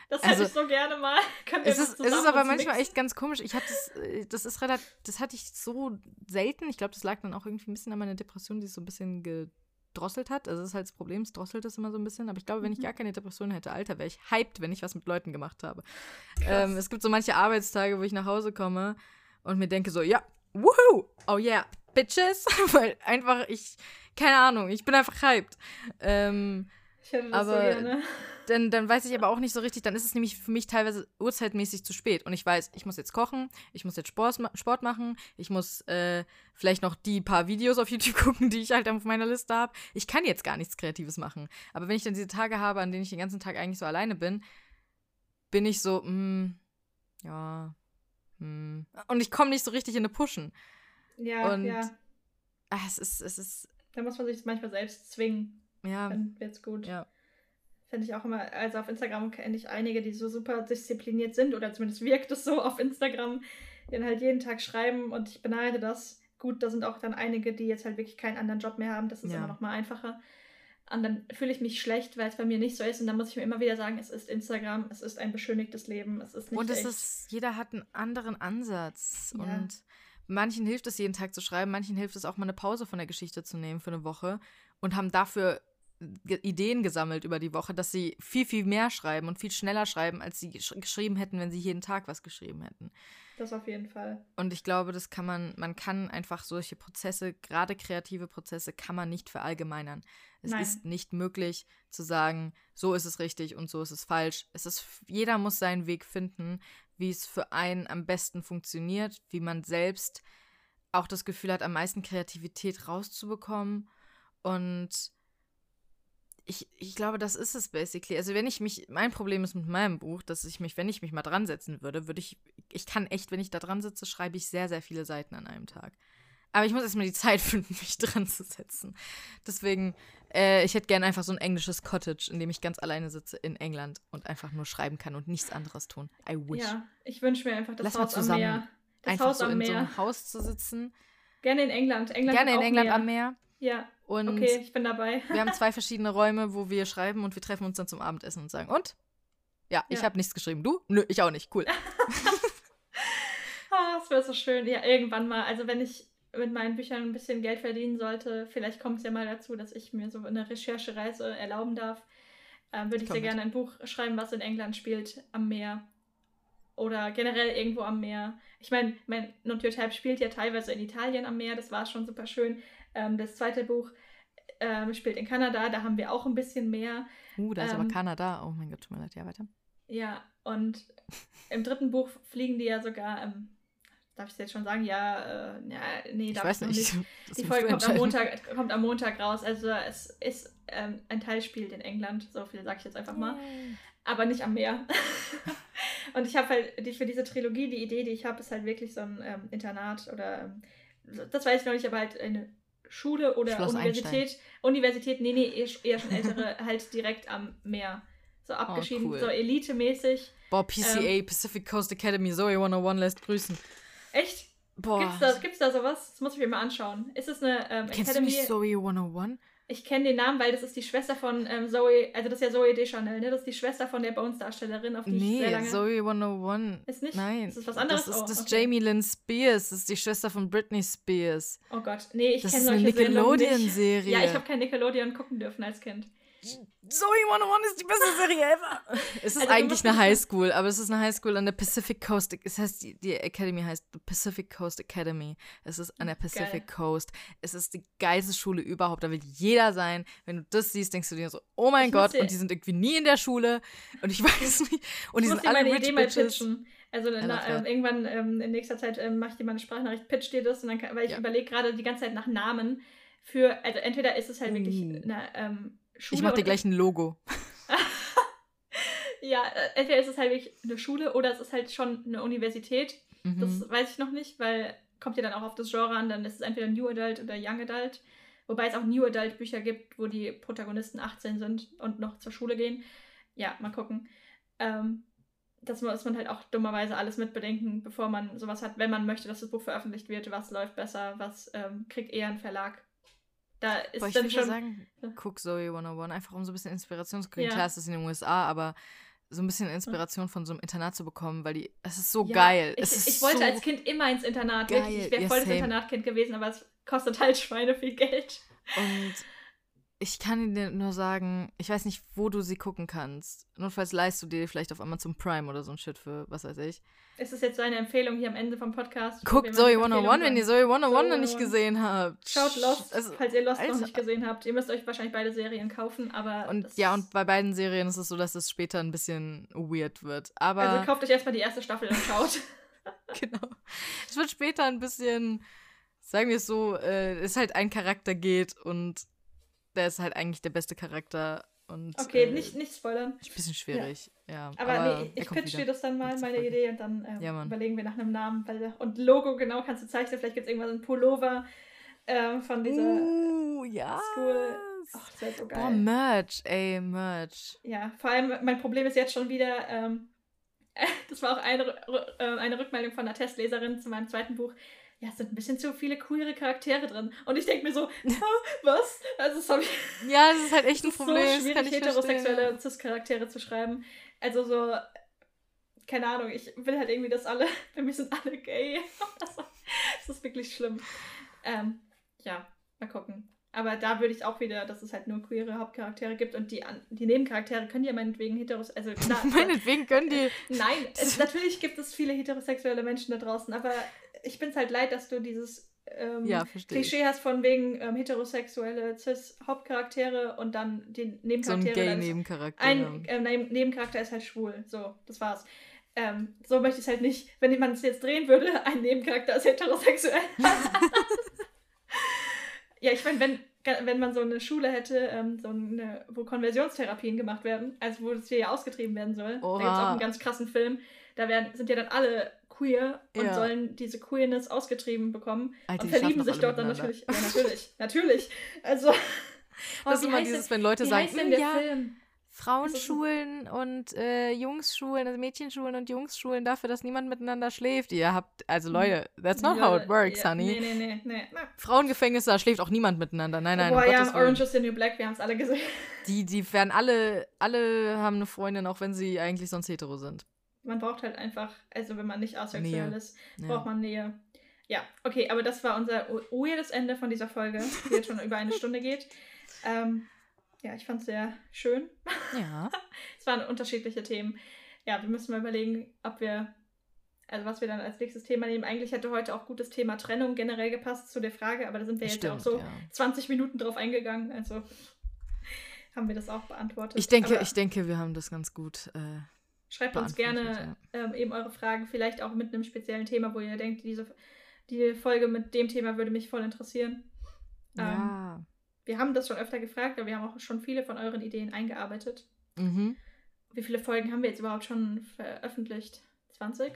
Das also- hätte ich so gerne mal. Es ist, es ist aber manchmal echt ganz komisch. Ich hatte das, äh, das ist relativ, das hatte ich so selten. Ich glaube, das lag dann auch irgendwie ein bisschen an meiner Depression, die es so ein bisschen gedrosselt hat. Also das ist halt das Problem, es drosselt es immer so ein bisschen. Aber ich glaube, wenn ich Mhm. gar keine Depression hätte, Alter, wäre ich hyped, wenn ich was mit Leuten gemacht habe. Ähm, es gibt so manche Arbeitstage, wo ich nach Hause komme und mir denke so, ja, woohoo, oh yeah, bitches. Weil einfach ich, keine Ahnung, ich bin einfach hyped. Ähm, ich hätte das aber- so gerne. Dann, dann weiß ich aber auch nicht so richtig, dann ist es nämlich für mich teilweise uhrzeitmäßig zu spät. Und ich weiß, ich muss jetzt kochen, ich muss jetzt Sport, Sport machen, ich muss äh, vielleicht noch die paar Videos auf YouTube gucken, die ich halt auf meiner Liste habe. Ich kann jetzt gar nichts Kreatives machen. Aber wenn ich dann diese Tage habe, an denen ich den ganzen Tag eigentlich so alleine bin, bin ich so, mm, ja, mm. Und ich komme nicht so richtig in eine Pushen. Ja, und- ja. Ah, es ist, es ist, Da muss man sich manchmal selbst zwingen. ja, Dann wird's gut. ja. Finde ich auch immer, also auf Instagram kenne ich einige, die so super diszipliniert sind oder zumindest wirkt es so auf Instagram, die dann halt jeden Tag schreiben und ich beneide das. Gut, da sind auch dann einige, die jetzt halt wirklich keinen anderen Job mehr haben, das ist Ja. immer noch mal einfacher. Und dann fühle ich mich schlecht, weil es bei mir nicht so ist und dann muss ich mir immer wieder sagen, es ist Instagram, es ist ein beschönigtes Leben, es ist nicht Und es echt. ist, jeder hat einen anderen Ansatz. Ja. Und manchen hilft es, jeden Tag zu schreiben, manchen hilft es auch mal eine Pause von der Geschichte zu nehmen für eine Woche und haben dafür ge- Ideen gesammelt über die Woche, dass sie viel, viel mehr schreiben und viel schneller schreiben, als sie gesch geschrieben hätten, wenn sie jeden Tag was geschrieben hätten. das auf jeden Fall. Und ich glaube, das kann man, man kann einfach solche Prozesse, gerade kreative Prozesse, kann man nicht verallgemeinern. Es Nein. ist nicht möglich zu sagen, so ist es richtig und so ist es falsch. Es ist, jeder muss seinen Weg finden, wie es für einen am besten funktioniert, wie man selbst auch das Gefühl hat, am meisten Kreativität rauszubekommen. Und ich, ich glaube, das ist es basically. Also wenn ich mich, mein Problem ist mit meinem Buch, dass ich mich, wenn ich mich mal dran setzen würde, würde ich, ich kann echt, wenn ich da dran sitze, schreibe ich sehr, sehr viele Seiten an einem Tag. Aber ich muss erstmal die Zeit finden, mich dran zu setzen. Deswegen, äh, ich hätte gerne einfach so ein englisches Cottage, in dem ich ganz alleine sitze in England und einfach nur schreiben kann und nichts anderes tun. I wish. Ja, ich wünsche mir einfach das Lass Haus mal zusammen am Meer. Das einfach Haus so am in Meer. so einem Haus zu sitzen. Gerne in England. England Gerne in England Meer. am Meer. Ja, Und okay, ich bin dabei. wir haben zwei verschiedene Räume, wo wir schreiben und wir treffen uns dann zum Abendessen und sagen, und? Ja, ich Ja. habe nichts geschrieben. Du? Nö, ich auch nicht. Cool. Ah, das wäre so schön. Ja, irgendwann mal. Also wenn ich mit meinen Büchern ein bisschen Geld verdienen sollte, vielleicht kommt es ja mal dazu, dass ich mir so eine Recherchereise erlauben darf. Ähm, würde ich Komm sehr mit. gerne ein Buch schreiben, was in England spielt, am Meer. Oder generell irgendwo am Meer. Ich meine, mein Not Your Type spielt ja teilweise in Italien am Meer, das war schon super schön. Ähm, das zweite Buch ähm, spielt in Kanada, da haben wir auch ein bisschen mehr. Uh, da ist Ähm, aber Kanada. Oh mein Gott, tut mir leid. Ja, weiter. Ja, und im dritten Buch fliegen die ja sogar, ähm, darf ich es jetzt schon sagen? Ja, äh, ja nee, Ich darf weiß noch nicht. Das Die Folge kommt am. Montag, kommt am Montag raus. Also es ist ähm, ein Teil spielt in England, so viel sage ich jetzt einfach mal. Aber nicht am Meer. und ich habe halt die, für diese Trilogie, die Idee, die ich habe, ist halt wirklich so ein ähm, Internat oder ähm, das weiß ich noch nicht, aber halt eine Schule oder Schloss Universität. Universität, nee, nee, eher, eher schon ältere, halt direkt am Meer. So abgeschieden, Oh, cool. so elitemäßig. Boah, PCA, Ähm, Pacific Coast Academy, Zoe 101 lässt grüßen. Echt? Boah. Gibt's da, gibt's da sowas? Das muss ich mir mal anschauen. Ist es eine ähm, Kennst Academy? du nicht Zoe 101? Ich kenne den Namen, weil das ist die Schwester von ähm, Zoe, also das ist ja Zoe Deschanel, ne? Das ist die Schwester von der Bones-Darstellerin, auf die ich sehr Nee, lange... Zoe 101. Ist nicht? Nein. Ist das was anderes? Das ist, Oh, das okay. Jamie Lynn Spears. Das ist die Schwester von Britney Spears. Oh Gott, nee, ich kenne solche. Nickelodeon-Serie. Ja, ich habe kein Nickelodeon gucken dürfen als Kind. Zoe 101 ist die beste Serie ever. Es ist Also, eigentlich eine Highschool, aber es ist eine Highschool an der Pacific Coast. Es heißt, die, die Academy heißt the Pacific Coast Academy. Es ist an der Pacific Coast. Es ist die geilste Schule überhaupt. Da will jeder sein. Wenn du das siehst, denkst du dir so, oh mein Ich Gott, und die sind irgendwie nie in der Schule. Und ich weiß nicht. Und die sind alle rich Idee mal bitches. pitchen. Also that. ähm, irgendwann ähm, in nächster Zeit ähm, mache ich dir mal eine Sprachnachricht, pitch dir das, und dann kann, weil ich Ja. überlege gerade die ganze Zeit nach Namen für, also entweder ist es halt wirklich Uh. eine ähm, Schule. Ich mach dir gleich ein Logo. Ja, äh, entweder ist es halt wirklich eine Schule oder es ist halt schon eine Universität. Mhm. Das weiß ich noch nicht, weil kommt ja dann auch auf das Genre an, dann ist es entweder New Adult oder Young Adult. Wobei es auch New Adult Bücher gibt, wo die Protagonisten 18 sind und noch zur Schule gehen. Ja, mal gucken. Ähm, das muss man halt auch dummerweise alles mitbedenken, bevor man sowas hat, wenn man möchte, dass das Buch veröffentlicht wird, was läuft besser, was ähm, kriegt eher ein Verlag. Da ist Boah, ich dann schon. sagen, guck Zoe 101, einfach um so ein bisschen Inspiration zu kriegen. Ja. Klar, es ist in den USA, aber so ein bisschen Inspiration von so einem Internat zu bekommen, weil die, es ist so Ja, geil. Ich, es ich wollte so als Kind immer ins Internat. geil. Wirklich. Ich wäre Ja, voll das. Internatkind gewesen, aber es kostet halt Schweine viel Geld. Und ich kann dir nur sagen, ich weiß nicht, wo du sie gucken kannst. Notfalls leihst du dir vielleicht auf Amazon Prime oder so ein Shit für, was weiß ich. Es ist jetzt so eine Empfehlung hier am Ende vom Podcast. Guckt Zoe machen 101, wenn ihr Zoe 101 noch nicht 101. gesehen habt. Schaut Lost, Also, falls ihr Lost Alter. noch nicht gesehen habt. Ihr müsst euch wahrscheinlich beide Serien kaufen, aber. und das- ja, und bei beiden Serien ist es so, dass es später ein bisschen weird wird. Aber Also kauft euch erstmal die erste Staffel und schaut. genau. Es wird später ein bisschen, sagen wir es so, äh, ist halt ein Charakter geht und der ist halt eigentlich der beste Charakter. Und, Okay, äh, nicht, nicht spoilern. Ist ein bisschen schwierig, ja. Aber, nee, er ich pitch dir das dann mal, meine Folge. Idee, und dann ähm, Ja, überlegen wir nach einem Namen. Weil, und Logo, genau, kannst du zeichnen. Vielleicht gibt es irgendwann so ein Pullover ähm, von dieser Uh, ja. School. Ach, das wäre so geil. Boah, Merch, ey, Merch. Ja, vor allem, mein Problem ist jetzt schon wieder, ähm, das war auch eine, äh, eine Rückmeldung von einer Testleserin zu meinem zweiten Buch. Ja, es sind ein bisschen zu viele queere Charaktere drin. Und ich denke mir so, "Ah, was? Also, das habe ich Ja, das ist halt echt ein es ist Problem. so schwierig, heterosexuelle verstehen. Cis-Charaktere zu schreiben. Also so, keine Ahnung, ich will halt irgendwie, dass alle, für mich sind alle gay. Das, ist wirklich schlimm. Ähm, ja, mal gucken. Aber da würde ich auch wieder, dass es halt nur queere Hauptcharaktere gibt und die, die Nebencharaktere können ja meinetwegen heteros... Also klar, Meinetwegen können die. Nein, es, natürlich gibt es viele heterosexuelle Menschen da draußen, aber ich bin es halt leid, dass du dieses ähm, Ja. Klischee hast von wegen ähm, heterosexuelle Cis-Hauptcharaktere und dann die So ein Nebencharaktere. dann ist- Gay-Nebencharakter. ein Neben Nebencharakter ist halt schwul. So, das war's. Ähm, so möchte ich es halt nicht, wenn man es jetzt drehen würde, ein Nebencharakter ist heterosexuell. Ja, ich meine, wenn, wenn man so eine Schule hätte, ähm, so eine, wo Konversionstherapien gemacht werden, also wo das hier ja ausgetrieben werden soll, Oha. da gibt es auch einen ganz krassen Film, da werden, sind ja dann alle queer und Ja. sollen diese Queerness ausgetrieben bekommen Alter, und die verlieben sich dort dann natürlich. Ja, natürlich, natürlich. Also, oh, Das ist wie immer dieses, wenn Leute sagen, denn "Mm, ja, Film? Frauenschulen und äh, Jungsschulen, also Mädchenschulen und Jungsschulen dafür, dass niemand miteinander schläft. Ihr habt, also Leute, that's not how it works, ja, honey. Nee, nee, nee, nee. Na. Frauengefängnisse, da schläft auch niemand miteinander. Nein, nein, Boah, ja, Gottes. Orange is the New Black, wir haben es alle gesehen. Die, die werden alle, alle haben eine Freundin, auch wenn sie eigentlich sonst hetero sind. Man braucht halt einfach, also wenn man nicht asexuell ist, braucht man Nähe. Ja, okay, aber das war unser weirdes Ende von dieser Folge, die jetzt schon über eine Stunde geht. Ähm, ja, ich fand es sehr schön. Ja. Es waren unterschiedliche Themen. Ja, wir müssen mal überlegen, ob wir, also was wir dann als nächstes Thema nehmen. Eigentlich hätte heute auch gutes Thema Trennung generell gepasst zu der Frage, aber da sind wir jetzt auch so ja. 20 Minuten drauf eingegangen, also haben wir das auch beantwortet. Ich denke, aber ich denke, wir haben das ganz gut. Äh, schreibt uns gerne ähm, eben eure Fragen, vielleicht auch mit einem speziellen Thema, wo ihr denkt, diese die Folge mit dem Thema würde mich voll interessieren. Ähm, ja. Wir haben das schon öfter gefragt, aber wir haben auch schon viele von euren Ideen eingearbeitet. Mhm. Wie viele Folgen haben wir jetzt überhaupt schon veröffentlicht? 20?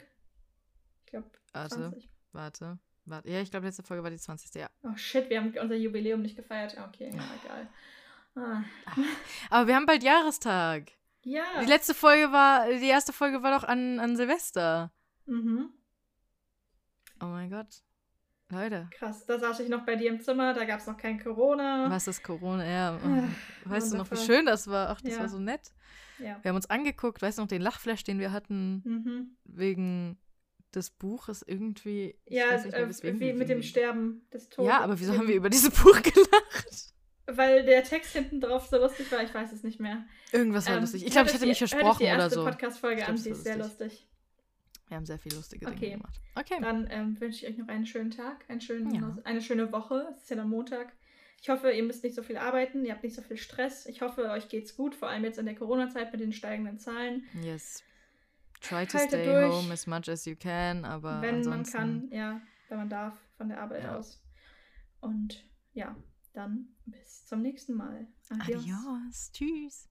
Ich glaube, Warte, 20. warte, warte. Ja, ich glaube, letzte Folge war die 20. Ja. Oh shit, wir haben unser Jubiläum nicht gefeiert. Ah, Okay, ja, egal. Ah. Aber wir haben bald Jahrestag. Ja. Die letzte Folge war, die erste Folge war doch an, an Silvester. Mhm. Oh mein Gott. Leute, Krass, da saß ich noch bei dir im Zimmer, da gab es noch kein Corona. was ist Corona? Ja, Ah, weißt du noch, wie schön das war? Ach, das Ja. war so nett. Ja. Wir haben uns angeguckt, weißt du noch, den Lachflash, den wir hatten Mhm. wegen des Buches irgendwie. Ja, nicht äh, wie mit dem Sterben des Todes. Ja, aber wieso haben wir über dieses Buch gelacht? Weil der Text hinten drauf so lustig war, ich weiß es nicht mehr. Irgendwas war Ähm, lustig. Ich glaube, ich hätte mich die- versprochen die oder erste so. Podcast-Folge an, die ist sehr lustig. Wir haben sehr viel lustige Okay. Dinge gemacht. Okay. Dann ähm, wünsche ich euch noch einen schönen Tag, einen schönen, Ja. eine schöne Woche. Es ist ja dann Montag. Ich hoffe, ihr müsst nicht so viel arbeiten, ihr habt nicht so viel Stress. Ich hoffe, euch geht's gut, vor allem jetzt in der Corona-Zeit mit den steigenden Zahlen. Yes. Try to Haltet stay durch. home as much as you can, aber wenn man ansonsten, kann, ja, wenn man darf, von der Arbeit Ja. aus. Und ja, dann bis zum nächsten Mal. Adios. Adios. Tschüss.